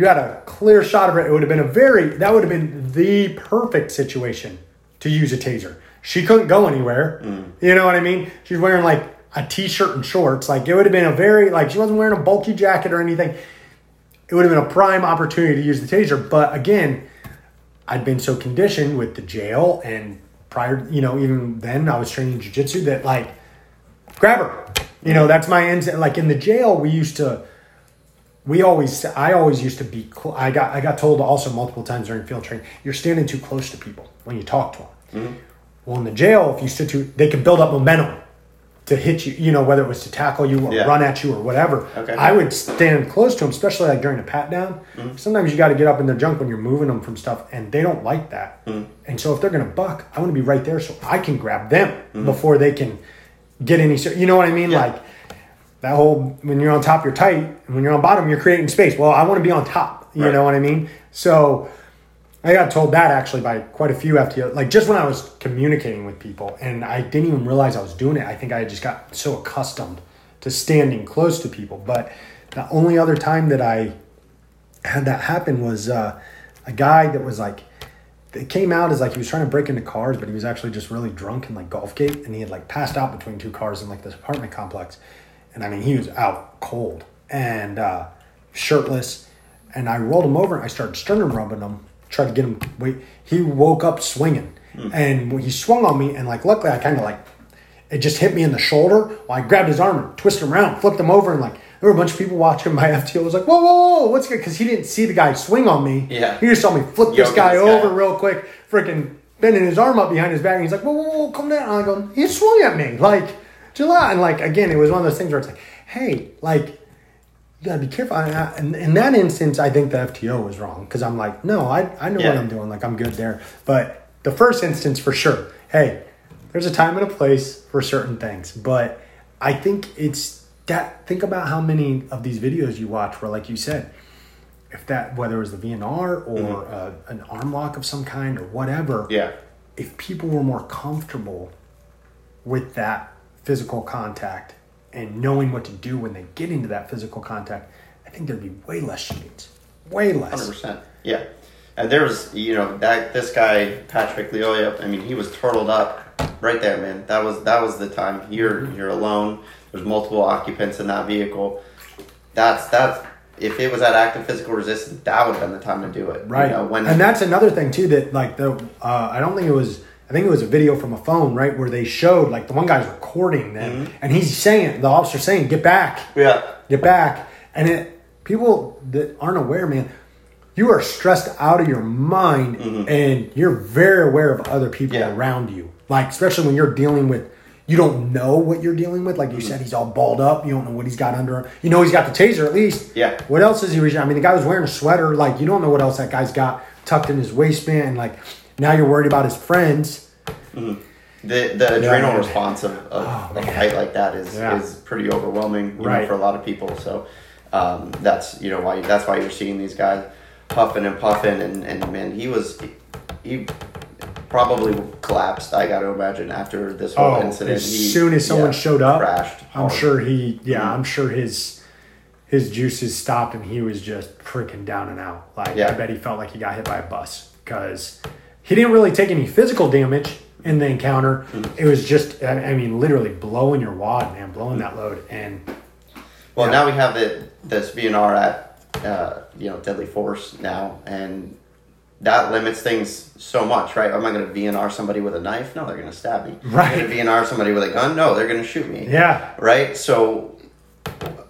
You had a clear shot of it. It would have been a very, that would have been the perfect situation to use a taser. She couldn't go anywhere. Mm. You know what I mean? She's wearing like a t shirt and shorts. Like it would have been a very, like she wasn't wearing a bulky jacket or anything. It would have been a prime opportunity to use the taser. But again, I'd been so conditioned with the jail and prior, you know, even then I was training jujitsu that like, grab her, You know, that's my end. Like in the jail, we used to. We always, I always used to be. Cl- I got, I got told also multiple times during field training, you're standing too close to people when you talk to them. Mm-hmm. Well, in the jail, if you stood too, they could build up momentum to hit you. You know, whether it was to tackle you or Yeah. run at you or whatever. Okay. I would stand close to them, especially like during a pat down. Mm-hmm. Sometimes you got to get up in their junk when you're moving them from stuff, and they don't like that. Mm-hmm. And so if they're going to buck, I want to be right there so I can grab them Mm-hmm. before they can get any. You know what I mean? Yeah. Like that whole when you're on top, you're tight, and when you're on bottom, you're creating space. Well, I want to be on top. You Right. know what I mean? So. I got told that actually by quite a few FTO, like just when I was communicating with people, and I didn't even realize I was doing it. I think I just got so accustomed to standing close to people. But the only other time that I had that happen was uh, a guy that was like, it came out as like he was trying to break into cars, but he was actually just really drunk in like Gulfgate, and he had like passed out between two cars in like this apartment complex, and I mean he was out cold and uh, shirtless, and I rolled him over and I started sternum rubbing him, tried to get him wait. He woke up swinging, and he swung on me, and like luckily I kind of like it just hit me in the shoulder. Well, I grabbed his arm and twisted him around, flipped him over, and like there were a bunch of people watching. My FTO was like, "Whoa, whoa, whoa, what's good?" Because he didn't see the guy swing on me. Yeah. he just saw me flip this guy this guy. over real quick, freaking bending his arm up behind his back. And he's like, "Whoa, whoa, whoa, come down!" And I go, "He swung at me, like July." And like again, it was one of those things where it's like, "Hey, like." You gotta be careful. And I- in, in that instance, I think the FTO was wrong because I'm like, no, I, I know what I'm doing. Like, I'm good there. But the first instance, for sure, hey, there's a time and a place for certain things. But I think it's that. Think about how many of these videos you watch where, like you said, if that whether it was the VNR or uh, an arm lock of some kind or whatever, Yeah. if people were more comfortable with that physical contact and knowing what to do when they get into that physical contact, I think there'd be way less shootings. Way less. Hundred percent. Yeah. And there was, you know, that this guy Patrick Lyoya. I mean, he was turtled up right there, man. That was that was the time. You're Mm-hmm. you're alone. There's multiple occupants in that vehicle. That's that's if it was at active physical resistance, that would have been the time to do it. Right. You know, when and that's another thing too that like the uh, I don't think it was I think it was a video from a phone right where they showed like the one guy's recording them Mm-hmm. and he's saying the officer saying get back yeah. get back and it people that aren't aware man you are stressed out of your mind and you're very aware of other people Mm-hmm. Yeah. around you like especially when you're dealing with you don't know what you're dealing with like you Mm-hmm. said he's all balled up you don't know what he's got under him you know he's got the taser at least Yeah. what else is he i mean the guy was wearing a sweater like you don't know what else that guy's got tucked in his waistband like now you're worried about his friends The the adrenal response of, of a fight like that is Yeah. is pretty overwhelming, Right. for a lot of people. So um, that's you know why that's why you're seeing these guys puffing and puffing and, and man, he was he probably collapsed. I got to imagine after this whole Oh, incident. as he- soon as someone yeah, showed up, crashed. I'm hard. sure he, yeah, Mhm. I'm sure his his juices stopped and he was just freaking down and out. Like Yeah. I bet he felt like he got hit by a bus because he didn't really take any physical damage in the encounter. It was just, I I mean, literally blowing your wad, man, blowing that load, and Well, Yeah. now we have the, this VNR at uh, you know deadly force now, and that limits things so much, right? Am I going to VNR somebody with a knife? No, they're going to stab me. Right. Am I going to VNR somebody with a gun? No, they're going to shoot me. yeah, Right. So,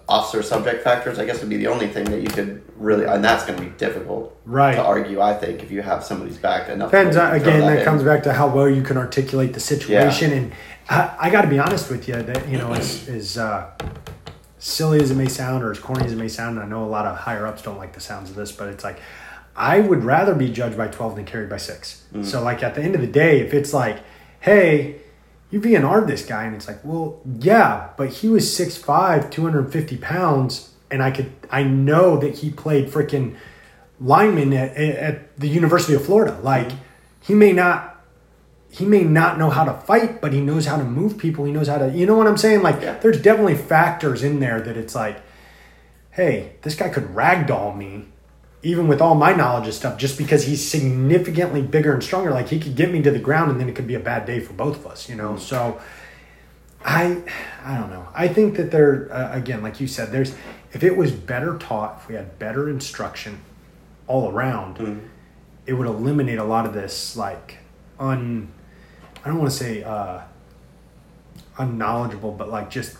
officer subject factors, I guess, would be the only thing that you could really, and that's going to be difficult Right. to argue. I think if you have somebody's back enough. Depends on, again. That, in. comes back to how well you can articulate the situation, and I, I got to be honest with you that you know as as uh, silly as it may sound or as corny as it may sound, and I know a lot of higher ups don't like the sounds of this, but it's like I would rather be judged by twelve than carried by 6 So like at the end of the day, if it's like, hey. You VNR'd this guy, and it's like, well, yeah, but he was 6'5", 250 pounds, and I could, I know that he played freaking lineman at, at the University of Florida. Like he may not he may not know how to fight, but he knows how to move people. He knows how to you know what I'm saying? Like Yeah. there's definitely factors in there that it's like, hey, this guy could ragdoll me. Even with all my knowledge of stuff, just because he's significantly bigger and stronger, like he could get me to the ground, and then it could be a bad day for both of us, you know. So, I, I don't know. I think that there, uh, again, like you said, there's if it was better taught, if we had better instruction all around, it would eliminate a lot of this like un. I don't want to say uh, unknowledgeable, but like just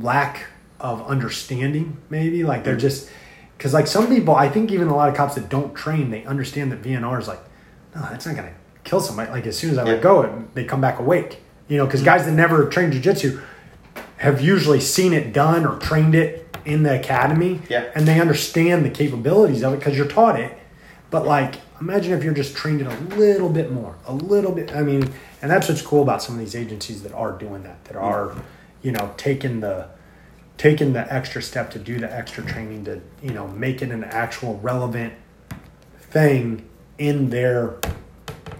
lack of understanding. Maybe like they're just because like some people, I think even a lot of cops that don't train, they understand that VNR is like, no, that's not gonna kill somebody. Like as soon as I Yeah. let go, they come back awake. You know, because mm-hmm. guys that never trained jujitsu have usually seen it done or trained it in the academy. Yeah. And they understand the capabilities of it because you're taught it. But like, imagine if you're just trained it a little bit more, a little bit. I mean, and that's what's cool about some of these agencies that are doing that, that are, you know, taking the taking the extra step to do the extra training to, you know, make it an actual relevant thing in their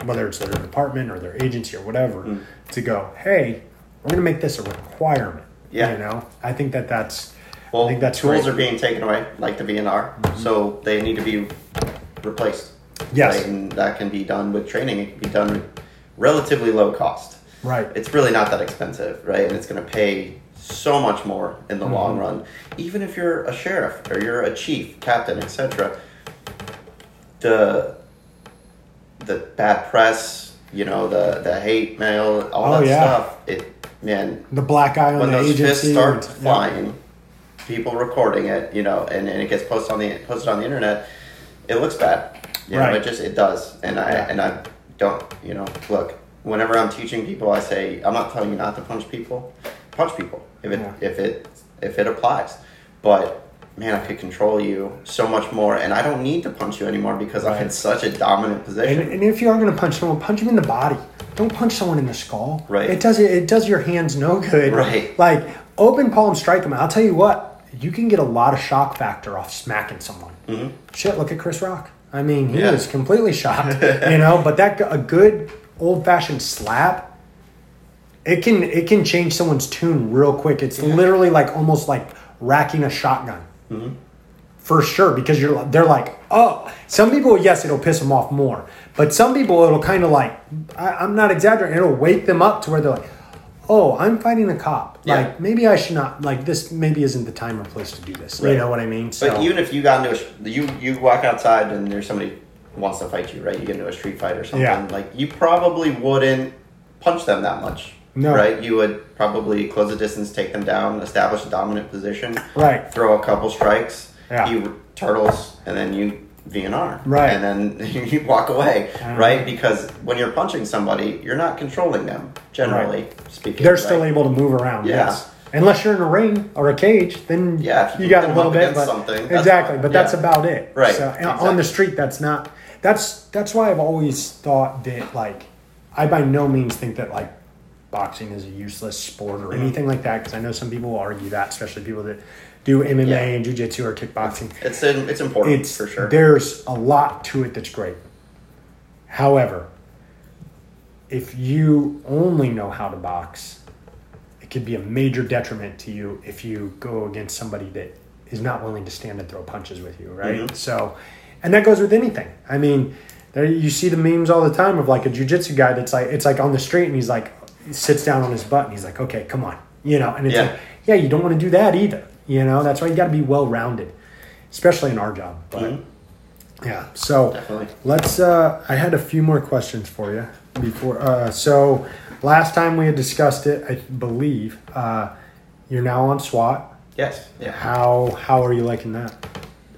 whether it's their department or their agency or whatever Mm. to go, hey, we're going to make this a requirement. Yeah. You know, I think that that's, Well, I think that's tools great. Mm-hmm. are being taken away, like the VNR, so they need to be replaced. Yes. Right? And that can be done with training. It can be done relatively low cost. right. It's really not that expensive, right? And it's going to pay so much more in the Mm-hmm. long run. Even if you're a sheriff or you're a chief, captain, etc. The the bad press, you know, the the hate mail, all Oh, that yeah. stuff. It man, The black eye on when the those agency. fists start and- flying, people recording it, you know, and, and it gets posted on the posted on the internet, it looks bad. You Right. know, it just it does. And I Yeah. and I don't, you know, look, whenever I'm teaching people I say I'm not telling you not to punch people. Punch people if it Yeah. if it if it applies. But man, I could control you so much more and I don't need to punch you anymore because I'm in such a dominant position. And, and if you are going to punch someone, punch them in the body. Don't punch someone in the skull. Right. It does it does your hands no good. Right. Like open palm strike them. I'll tell you what, you can get a lot of shock factor off smacking someone. Mhm. Shit, look at Chris Rock. I mean, he Yeah. was completely shocked, you know. But that a good old fashioned slap, it can it can change someone's tune real quick. It's literally like almost like racking a shotgun Mm-hmm. for sure because you're they're like oh some people yes it'll piss them off more but some people it'll kind of like I, i'm not exaggerating it'll wake them up to where they're like oh i'm fighting a cop Yeah. like maybe i should not like this maybe isn't the time or place to do this you know what i mean so But even if you got into a, you you walk outside and there's somebody wants to fight you, right? You get into a street fight or something. Yeah. Like you probably wouldn't punch them that much, No. right? You would probably close the distance, take them down, establish a dominant position, right throw a couple strikes, Yeah. you turtles, and then you VNR, Right. And then you walk away, Uh-huh. right? Because when you're punching somebody, you're not controlling them. Generally speaking, they're still able to move around Yeah. yes unless you're in a ring or a cage then Yeah, you you got a little bit but something, exactly but that's Yeah. about it Right, so, and on the street that's not that's that's why i've always thought that like i by no means think that like boxing is a useless sport or Mhm. anything like that because i know some people will argue that especially people that do mma Yeah. and jiu-jitsu or kickboxing It's it's important it's for sure. there's a lot to it that's great however if you only know how to box it could be a major detriment to you if you go against somebody that is not willing to stand and throw punches with you right Mhm. so and that goes with anything i mean there you see the memes all the time of like a jiu-jitsu guy that's like it's like on the street and he's like sits down on his butt and he's like okay come on you know and it's Yeah. like yeah you don't want to do that either you know that's why you got to be well rounded especially in our job but Mhm. yeah so Definitely. let's uh i had a few more questions for you before uh so last time we had discussed it i believe uh you're now on swat Yes. Yeah. how how are you liking that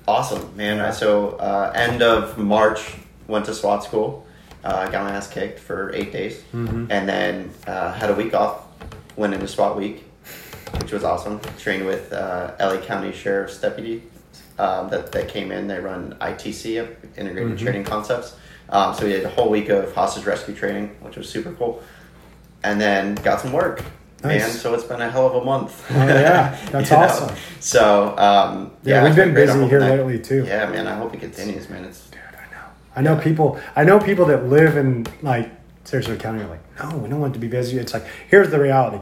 Awesome, man. Yeah. So uh, end of March, went to SWAT school. Uh, got my ass kicked for eight days, Mhm. and then uh, had a week off. Went into SWAT week, which was awesome. Trained with uh, LA County Sheriff's deputy um, that that came in. They run ITC, Integrated Mhm. Training Concepts. Um, so we did a whole week of hostage rescue training, which was super cool. And then got some work. Nice. Man, so it's been a hell of a month. Oh, yeah. That's You know? awesome. So um, yeah, it's we've been busy here lately too yeah, man. I hope it continues, man. It's I know. People. I know people that live in like Sarasota County. Are like, no, we don't want it to be busy. It's like, here's the reality: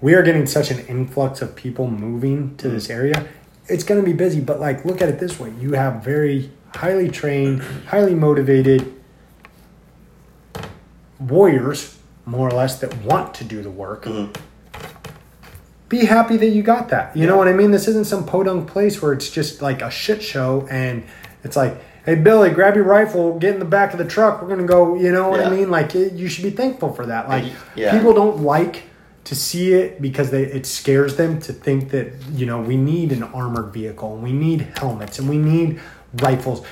we are getting such an influx of people moving to this area. It's going to be busy, but like, look at it this way: you have very highly trained, highly motivated warriors, more or less, that want to do the work. Mhm. Be happy that you got that. You know what I mean? This isn't some podunk place where it's just like a shit show and it's like, hey, Billy, grab your rifle, get in the back of the truck. We're to go, you know what I mean? Like, it, you should be thankful for that. Like, Yeah. people don't like to see it because they it scares them to think that you know we need an armored vehicle and we need helmets and we need rifles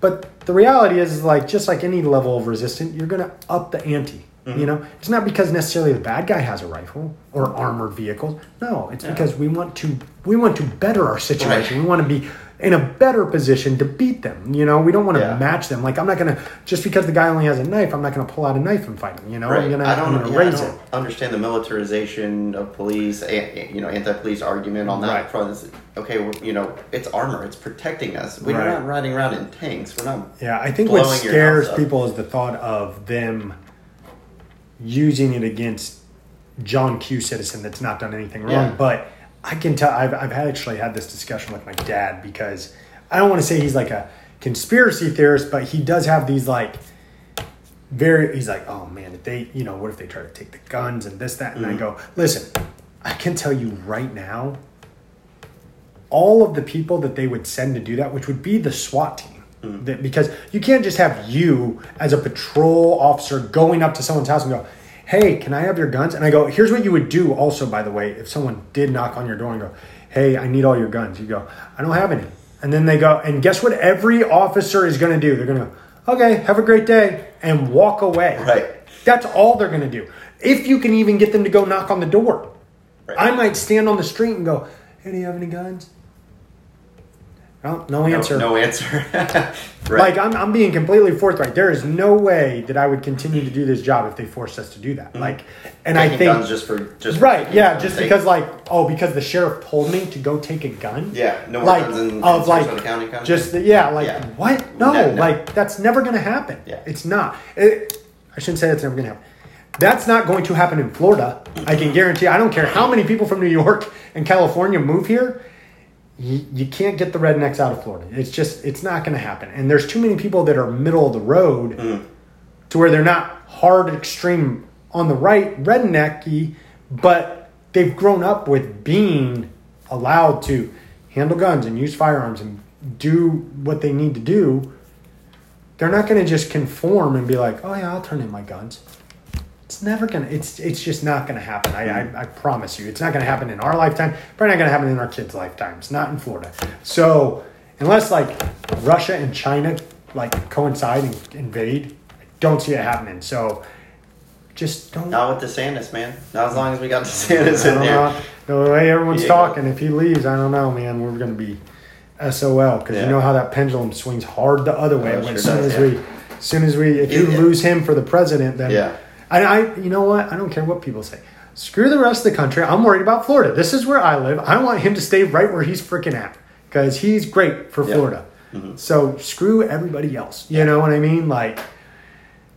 but the reality is like just like any level of resistance you're to up the ante you mm-hmm. know it's not because necessarily the bad guy has a rifle or armored vehicles no it's because we want to we want to better our situation Right. we want to be in a better position to beat them you know we don't want to Yeah. match them like i'm not going to just because the guy only has a knife i'm not going to pull out a knife and fight him you know i'm going to I don't, I'm gonna yeah, I raise don't it understand the militarization of police, a, you know, anti-police argument on that Right. front. Okay, you know, it's armor, it's protecting us. We're Right. not riding around in tanks. We're not. Yeah, I think what scares people is the thought of them using it against John Q. citizen that's not done anything wrong. Yeah. But I can tell I've, I've actually had this discussion with my dad because I don't want to say he's like a conspiracy theorist, but he does have these like very. He's like, oh man, if they, you know, what if they try to take the guns and this that, and I mm-hmm. go, listen, I can tell you right now, all of the people that they would send to do that, which would be the SWAT team. Mm-hmm. That, because you can't just have you as a patrol officer going up to someone's house and go, "Hey, can I have your guns?" And I go, "Here's what you would do." Also, by the way, if someone did knock on your door and go, "Hey, I need all your guns," you go, "I don't have any," and then they go, and guess what? Every officer is going to do. They're going to go, "Okay, have a great day," and walk away. Right. That's all they're going to do. If you can even get them to go knock on the door. Right. I might stand on the street and go, "Hey, do you have any guns?" No, no answer. No, no answer. right. Like I'm, I'm being completely forthright. There is no way that I would continue to do this job if they forced us to do that. Mm-hmm. Like, and I think guns just for just right, yeah, just sake. because like oh, because the sheriff told me to go take a gun. Yeah, no like guns in, in of like County. Kind just thing? yeah, like Yeah. what? No, No, no. like that's never gonna happen. Yeah. it's not. It, I shouldn't say that's never gonna happen. That's not going to happen in Florida. I can guarantee. I don't care how many people from New York and California move here you, you can't get the rednecks out of Florida. It's just it's not going to happen. And there's too many people that are middle of the road Mm. to where they're not hard extreme on the right rednecky, but they've grown up with being allowed to handle guns and use firearms and do what they need to do. They're not going to just conform and be like, "Oh yeah, I'll turn in my guns." It's never gonna. It's it's just not gonna happen. I I, I promise you, it's not gonna happen in our lifetime. Probably not gonna happen in our kids' lifetimes. Not in Florida. So unless like Russia and China like coincide and invade, I don't see it happening. So just don't. Not with DeSantis, man. Not as long as we got DeSantis in there. know. The way everyone's Yeah. talking, if he leaves, I don't know, man. We're gonna be SOL because Yeah. you know how that pendulum swings hard the other way. Oh, sure as soon does, as yeah. we, as soon as we, if you Yeah. lose him for the president, then Yeah. I, you know what? I don't care what people say. Screw the rest of the country. I'm worried about Florida. This is where I live. I want him to stay right where he's freaking at because he's great for Yeah. Florida. So screw everybody else. You know what I mean? Like,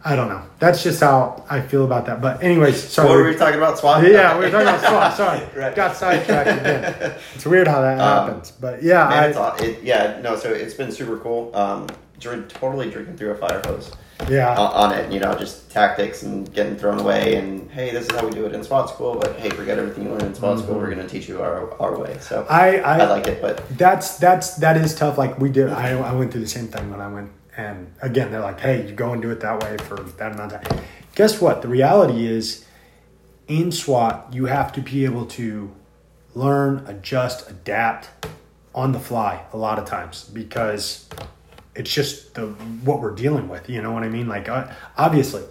I don't know. That's just how I feel about that. But anyways, sorry. What were we talking about? SWAT? Yeah, we were talking about SWAT. Sorry, Right. got sidetracked again. It's weird how that Um, happens, but yeah, Man, I, it, yeah, no, so it's been super cool. Um, drink, totally drinking through a fire hose yeah, on, on it, you know, just tactics and getting thrown away. And hey, this is how we do it in SWAT school, but hey, forget everything you learned in SWAT school. We're mm-hmm. going to teach you our, our way. So I, I, I like it, but that's that's that is tough. Like we did, I, I went through the same thing when I went, and again, they're like, "Hey, you go and do it that way for that amount of time." Guess what? The reality is, in SWAT, you have to be able to learn, adjust, adapt on the fly a lot of times because it's just the what we're dealing with. You know what I mean? Like, uh, obviously,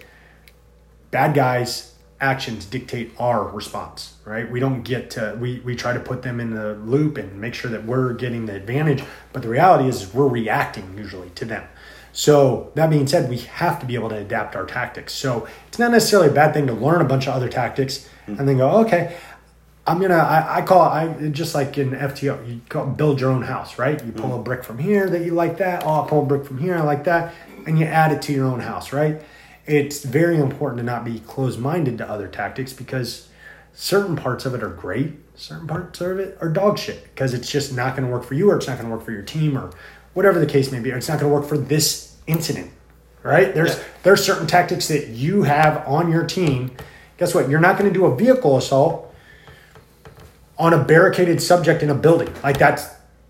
bad guys actions dictate our response right we don't get to we, we try to put them in the loop and make sure that we're getting the advantage but the reality is, is we're reacting usually to them so that being said we have to be able to adapt our tactics so it's not necessarily a bad thing to learn a bunch of other tactics and then go okay I'm gonna. I, I call it. I just like in FTO. You call, build your own house, right? You pull mm-hmm. a brick from here that you like that. Oh, I pull a brick from here. I like that, and you add it to your own house, right? It's very important to not be closed-minded to other tactics because certain parts of it are great. Certain parts of it are dog shit because it's just not going to work for you, or it's not going to work for your team, or whatever the case may be. Or it's not going to work for this incident, right? There's Yeah. there's certain tactics that you have on your team. Guess what? You're not going to do a vehicle assault on a barricaded subject in a building. Like that's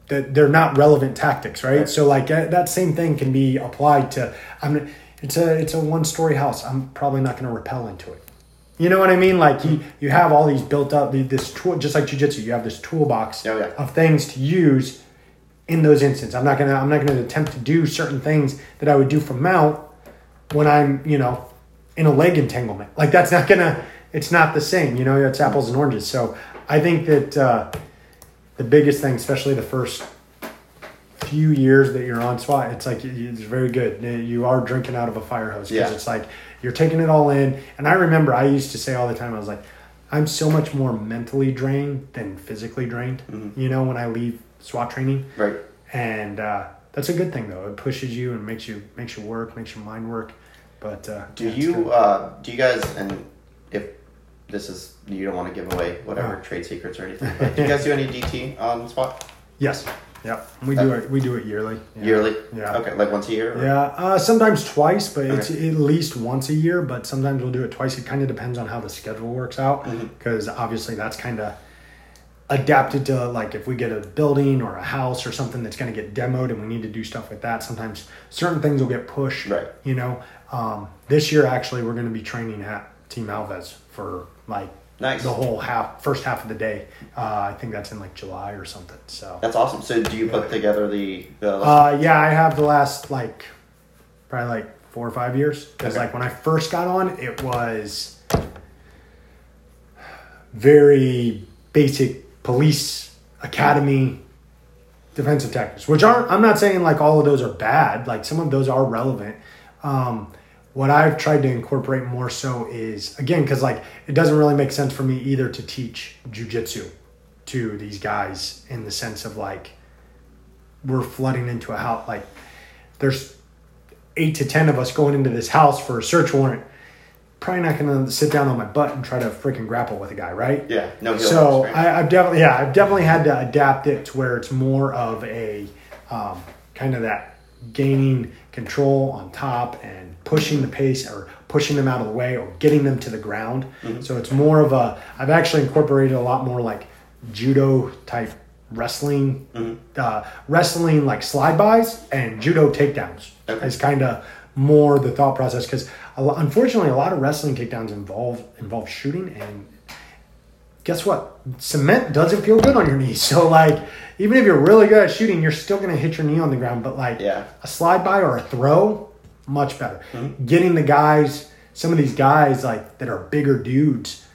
that they're not relevant tactics, right? So like that same thing can be applied to. I'm. It's a it's a one story house. I'm probably not going to repel into it. You know what I mean? Like you, you have all these built up this tool, just like jujitsu. You have this toolbox Oh, yeah. of things to use in those instances. I'm not gonna I'm not gonna attempt to do certain things that I would do from mount when I'm you know in a leg entanglement. Like that's not gonna it's not the same. You know, it's apples and oranges. So I think that uh, the biggest thing, especially the first few years that you're on SWAT, it's like it's very good. You are drinking out of a fire hose because Yeah. it's like you're taking it all in. And I remember I used to say all the time, I was like, I'm so much more mentally drained than physically drained. You know, when I leave SWAT training, Right. and uh, that's a good thing though. It pushes you and makes you makes you work, makes your mind work. But uh, Do yeah, you uh, do you guys and this is you don't want to give away whatever Oh. trade secrets or anything, but do you guys do any DT on SWAT Yes. Yep. We do it. We do it yearly. Yeah. yearly? Yeah. Okay, like once a year. or- Yeah, uh, sometimes twice, but it's at least once a year. But sometimes we'll do it twice. It kind of depends on how the schedule works out, Mm-hmm. because obviously that's kind of adapted to like if we get a building or a house or something that's going to get demoed and we need to do stuff with that. Sometimes certain things will get pushed. Right. You know, um, this year actually we're going to be training at Team Alves for like Nice. the whole half first half of the day. Uh, I think that's in like July or something. So. That's awesome. So do you put together the the Uh, yeah, I have the last like probably like four or five years. Because Okay. like when I first got on, it was very basic police academy defensive tactics, which aren't. I'm not saying like all of those are bad. Like some of those are relevant. Um, what I've tried to incorporate more so is again because like it doesn't really make sense for me either to teach jujitsu to these guys in the sense of like we're flooding into a house like there's eight to ten of us going into this house for a search warrant probably not gonna sit down on my butt and try to freaking grapple with a guy right yeah no so? I, I've definitely yeah I've definitely had to adapt it to where it's more of a um, kind of that gaining control on top and pushing the pace or pushing them out of the way or getting them to the ground. Mm-hmm. So it's more of a I've actually incorporated a lot more like judo type wrestling, Mm-hmm. uh, wrestling like slide bys and judo takedowns. Okay. Is kind of more the thought process because unfortunately a lot of wrestling takedowns involve involve shooting and guess what? Cement doesn't feel good on your knees. So like, even if you're really good at shooting, you're still gonna hit your knee on the ground. But like Yeah. a slide by or a throw, much better. Getting the guys, some of these guys like that are bigger dudes,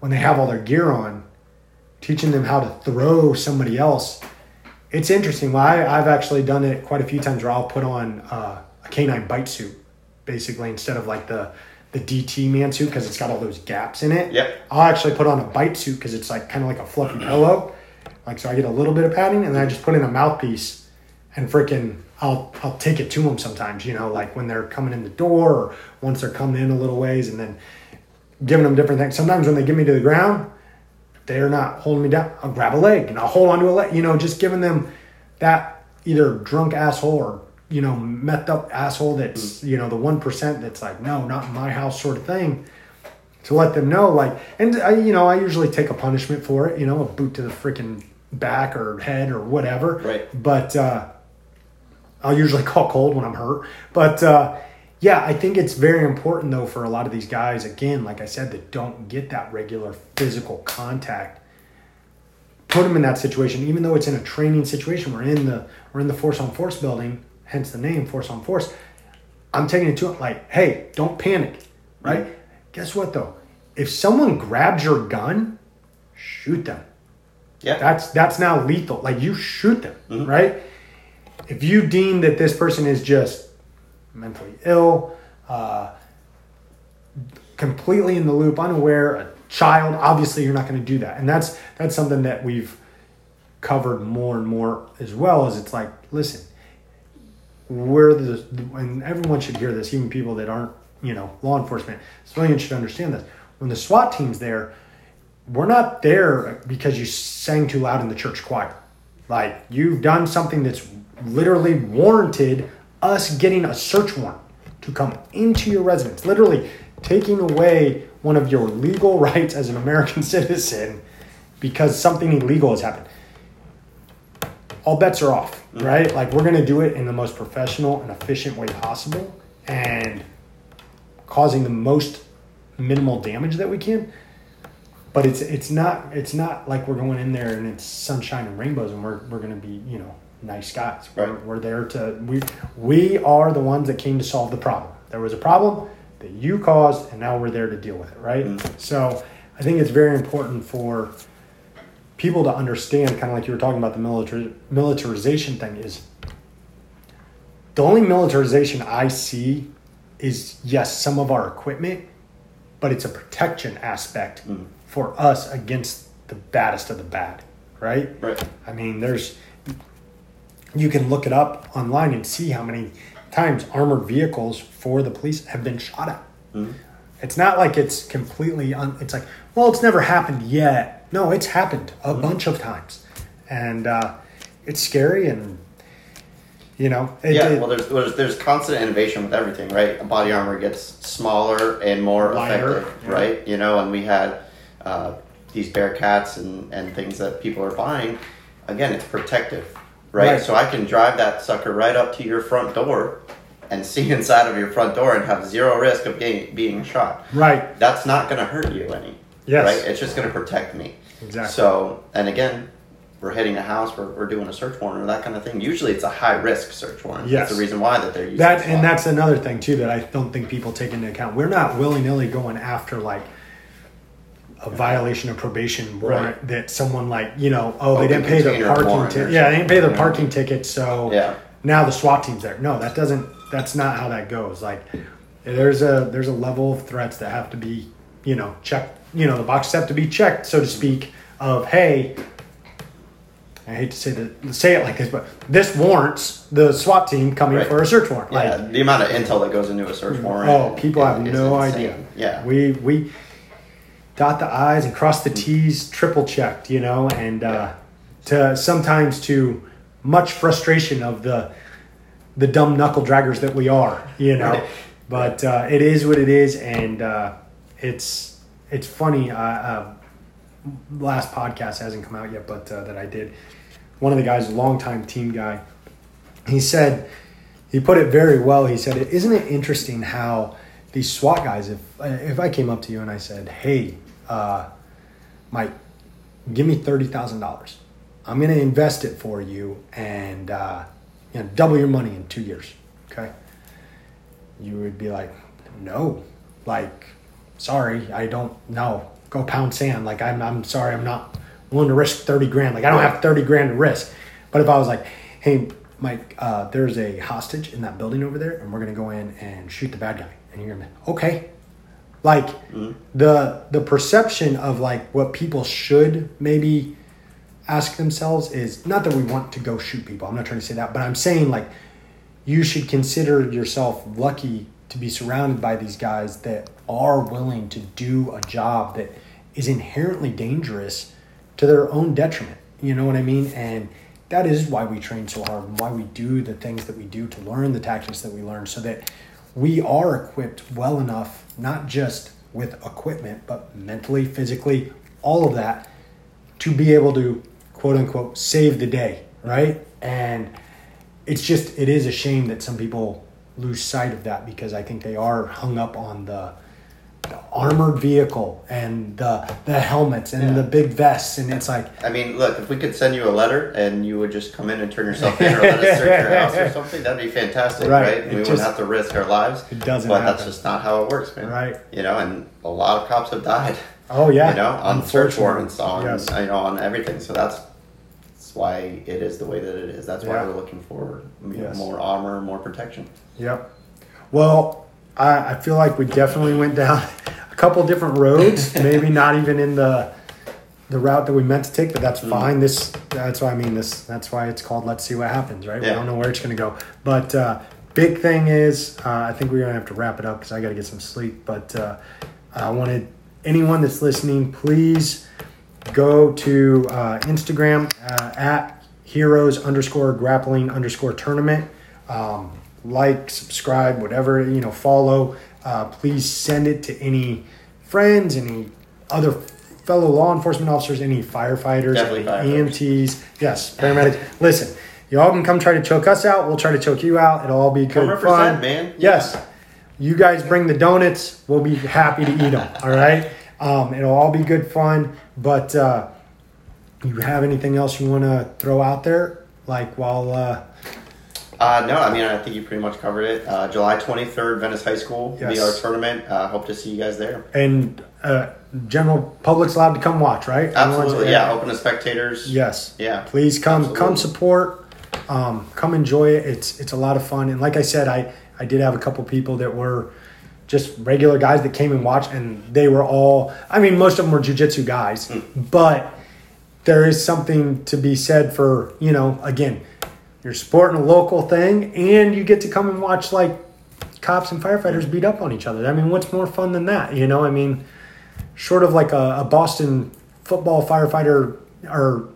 when they have all their gear on, teaching them how to throw somebody else. It's interesting. Well, I, I've actually done it quite a few times where I'll put on uh, a canine bite suit, basically instead of like the the DT man suit because it's got all those gaps in it. Yep. I'll actually put on a bite suit because it's like kind of like a fluffy pillow, like so I get a little bit of padding, and then I just put in a mouthpiece, and freaking I'll I'll take it to them sometimes. You know, like when they're coming in the door, or once they're coming in a little ways, and then giving them different things. Sometimes when they get me to the ground, they're not holding me down, I'll grab a leg and I'll hold onto a leg. You know, just giving them that either drunk asshole or you know methed up asshole that's you know the one percent that's like no, not in my house sort of thing. To let them know, like, and I, you know, I usually take a punishment for it. You know, a boot to the freaking back or head or whatever. Right. But uh, I'll usually call cold when I'm hurt. But uh, yeah, I think it's very important though for a lot of these guys, again, like I said, that don't get that regular physical contact. Put them in that situation, even though it's in a training situation. We're in the we're in the force on force building, hence the name force on force. I'm taking it to it like, hey, don't panic, right? Guess what though? If someone grabs your gun, shoot them. yeah That's that's now lethal. Like you shoot them, Mm-hmm. right? If you deem that this person is just mentally ill, uh, completely in the loop, unaware, a child, obviously you're not going to do that, and that's that's something that we've covered more and more as well. Is it's like, listen, we're the and everyone should hear this, even people that aren't you know law enforcement, civilians should understand this. When the SWAT team's there, we're not there because you sang too loud in the church choir. Like you've done something that's literally warranted us getting a search warrant to come into your residence, literally taking away one of your legal rights as an American citizen because something illegal has happened. All bets are off, right? Like we're going to do it in the most professional and efficient way possible and causing the most minimal damage that we can. But it's it's not it's not like we're going in there and it's sunshine and rainbows and we're we're gonna be you know nice guys. We're, we're there to we we are the ones that came to solve the problem. There was a problem that you caused and now we're there to deal with it, right? Mm. So I think it's very important for people to understand, kind of like you were talking about the militar- militarization thing, is the only militarization I see is yes, some of our equipment, but it's a protection aspect Mm. For us against the baddest of the bad, right? Right. I mean, there's you can look it up online and see how many times armored vehicles for the police have been shot at. Mhm. It's not like it's completely un, it's like, well, it's never happened yet. No, it's happened a Mm-hmm. bunch of times. And uh, it's scary and you know, it, yeah, it- well, there's, there's there's constant innovation with everything, right? Body armor gets smaller and more Lighter, effective, yeah. right? You know, and we had uh, these Bearcats and and things that people are buying. Again, it's protective, right? Right. So I can drive that sucker right up to your front door and see inside of your front door and have zero risk of getting, being shot. right. That's not going to hurt you any, Yes. right? It's just going to protect me. Exactly. So, and again, we're hitting a house, we're, we're doing a search warrant or that kind of thing. Usually it's a high risk search warrant. Yes. That's the reason why that they're using That and that's another thing too that I don't think people take into account. We're not willy nilly going after like a violation of probation warrant Right. that someone like you know oh they Open didn't pay their parking ticket yeah they didn't pay their parking ticket so Yeah. now the SWAT team's there. No, that doesn't. That's not how that goes. Like there's a there's a level of threats that have to be you know checked. You know the boxes have to be checked so to speak. Of hey. I hate to say that, say it like this, but this warrants the SWAT team coming Right. for a search warrant. yeah, Like, the amount of intel that goes into a search oh, warrant. Oh, people have is no insane. idea. Yeah. we we dot the i's and cross the t's, triple checked, you know, and uh, to sometimes to much frustration of the the dumb knuckle draggers that we are, you know. But uh, it is what it is, and uh, it's it's funny. Uh, uh, last podcast hasn't come out yet, but uh, that I did. One of the guys, a longtime team guy, he said he put it very well. He said, "Isn't it interesting how these SWAT guys? If if I came up to you and I said, "Hey, uh, Mike, give me thirty thousand dollars. I'm going to invest it for you and uh, you know, double your money in two years." Okay, you would be like, "No, like, sorry, I don't know. Go pound sand. Like, I'm I'm sorry, I'm not willing to risk thirty grand. Like, I don't have thirty grand to risk." But if I was like, "Hey, Mike, uh, there's a hostage in that building over there, and we're gonna go in and shoot the bad guy," and you're gonna, okay, like mm. the the perception of like what people should maybe ask themselves is not that we want to go shoot people. I'm not trying to say that, but I'm saying like you should consider yourself lucky to be surrounded by these guys that are willing to do a job that is inherently dangerous to their own detriment. You know what I mean? And that is why we train so hard and why we do the things that we do to learn the tactics that we learn so that we are equipped well enough, not just with equipment, but mentally, physically, all of that to be able to quote unquote save the day, right? And it's just it is a shame that some people lose sight of that because I think they are hung up on the, armored vehicle and the the helmets and Yeah. the big vests and it's like I mean, look, if we could send you a letter and you would just come in and turn yourself in or let us search your house or something, that'd be fantastic, Right. right? We wouldn't have to risk our lives. It doesn't But that's just not how it works, man. Right. You know, and a lot of cops have died. oh yeah You know, on search warrants, on yes. you know, on everything. So that's that's why it is the way that it is. That's why Yeah. we're looking for Yes. more armor, more protection. Yep. Well, I, I feel like we definitely went down a couple different roads. maybe not even in the the route that we meant to take, but that's Mm. fine. This that's why I mean this. That's why it's called "Let's See What Happens." Right? We don't know where it's going to go. But uh, big thing is, uh, I think we're going to have to wrap it up because I got to get some sleep. But uh, I wanted anyone that's listening, please go to uh, Instagram uh, at heroes underscore grappling underscore tournament. Um, like, subscribe, whatever, you know, follow. Uh, please send it to any friends, any other fellow law enforcement officers, any firefighters, any. EMTs. Yes, paramedics. Listen, y'all can come try to choke us out. We'll try to choke you out. It'll all be good fun. man. Yes. You guys bring the donuts. We'll be happy to eat them. All right. Um, it'll all be good fun. But uh, you have anything else you want to throw out there? Like while uh, Uh, no, I mean I think you pretty much covered it. Uh, July twenty third, Venice High School Yes. our tournament. Uh, hope to see you guys there. and uh, general public's allowed to come watch, right? Absolutely, yeah. Open to spectators. Yes. Yeah. Please come Absolutely. come support. Um, come enjoy it. It's it's a lot of fun. And like I said, I I did have a couple people that were just regular guys that came and watched, and they were all. I mean, most of them were jujitsu guys, Hmm. but there is something to be said for you know again, you're supporting a local thing, and you get to come and watch like cops and firefighters beat up on each other. I mean, what's more fun than that? You know, I mean, short of like a, a Boston football firefighter or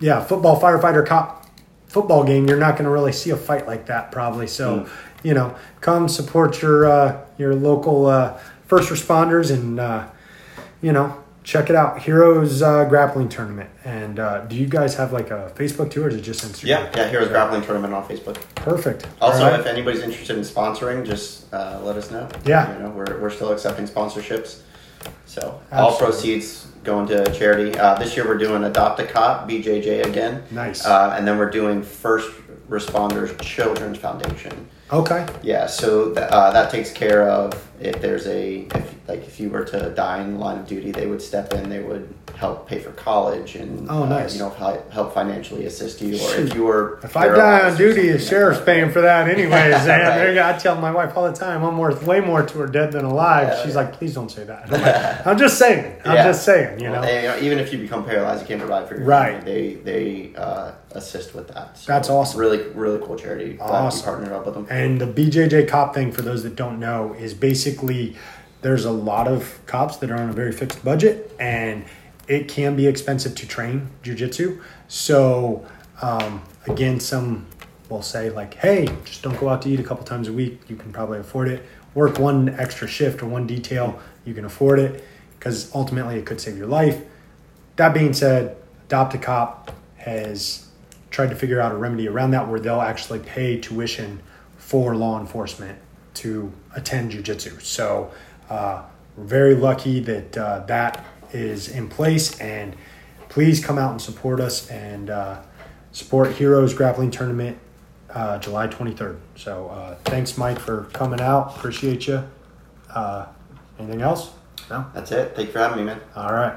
yeah, football firefighter cop football game, you're not going to really see a fight like that probably. So, you know, come support your uh, your local uh, first responders and uh, you know check it out. Heroes uh, grappling tournament. And uh, do you guys have like a Facebook too, or is it just Instagram? Yeah, yeah. Heroes Grappling Tournament on Facebook. Perfect. Also, right. if anybody's interested in sponsoring, just uh, let us know. Yeah. you know we're, we're still accepting sponsorships. So all proceeds going to charity. Uh, this year we're doing Adopt a Cop (BJJ) again. Nice. Uh, and then we're doing First Responders Children's Foundation. Okay. Yeah, so th- uh, that takes care of if there's a if like if you were to die in the line of duty, they would step in. They would help pay for college and Oh, uh, you know help financially assist you. Or if you were If I die on duty, the sheriff's that. paying for that anyways. Right. And I tell my wife all the time, I'm worth way more to her dead than alive. Yeah, She's yeah. like, please don't say that. I'm, like, "I'm just saying. I'm Yeah. just saying. You know, Well, they- you know, even if you become paralyzed, you can't provide for your Right. family. They they uh, assist with that. So That's awesome. Really really cool charity. Glad Awesome. partnered up with them. And the BJJ cop thing, for those that don't know, is basically there's a lot of cops that are on a very fixed budget, and it can be expensive to train jujitsu. So, um, again, some will say, like, hey, just don't go out to eat a couple times a week. You can probably afford it. Work one extra shift or one detail, you can afford it because ultimately it could save your life. That being said, Adopt a Cop has tried to figure out a remedy around that where they'll actually pay tuition for law enforcement to attend jujitsu. So uh, we're very lucky that uh, that is in place. And please come out and support us and uh, support Heroes Grappling Tournament uh, July 23rd. So uh, thanks, Mike, for coming out. Appreciate you. Uh, anything else? No? That's it. Thank you for having me, man. All right.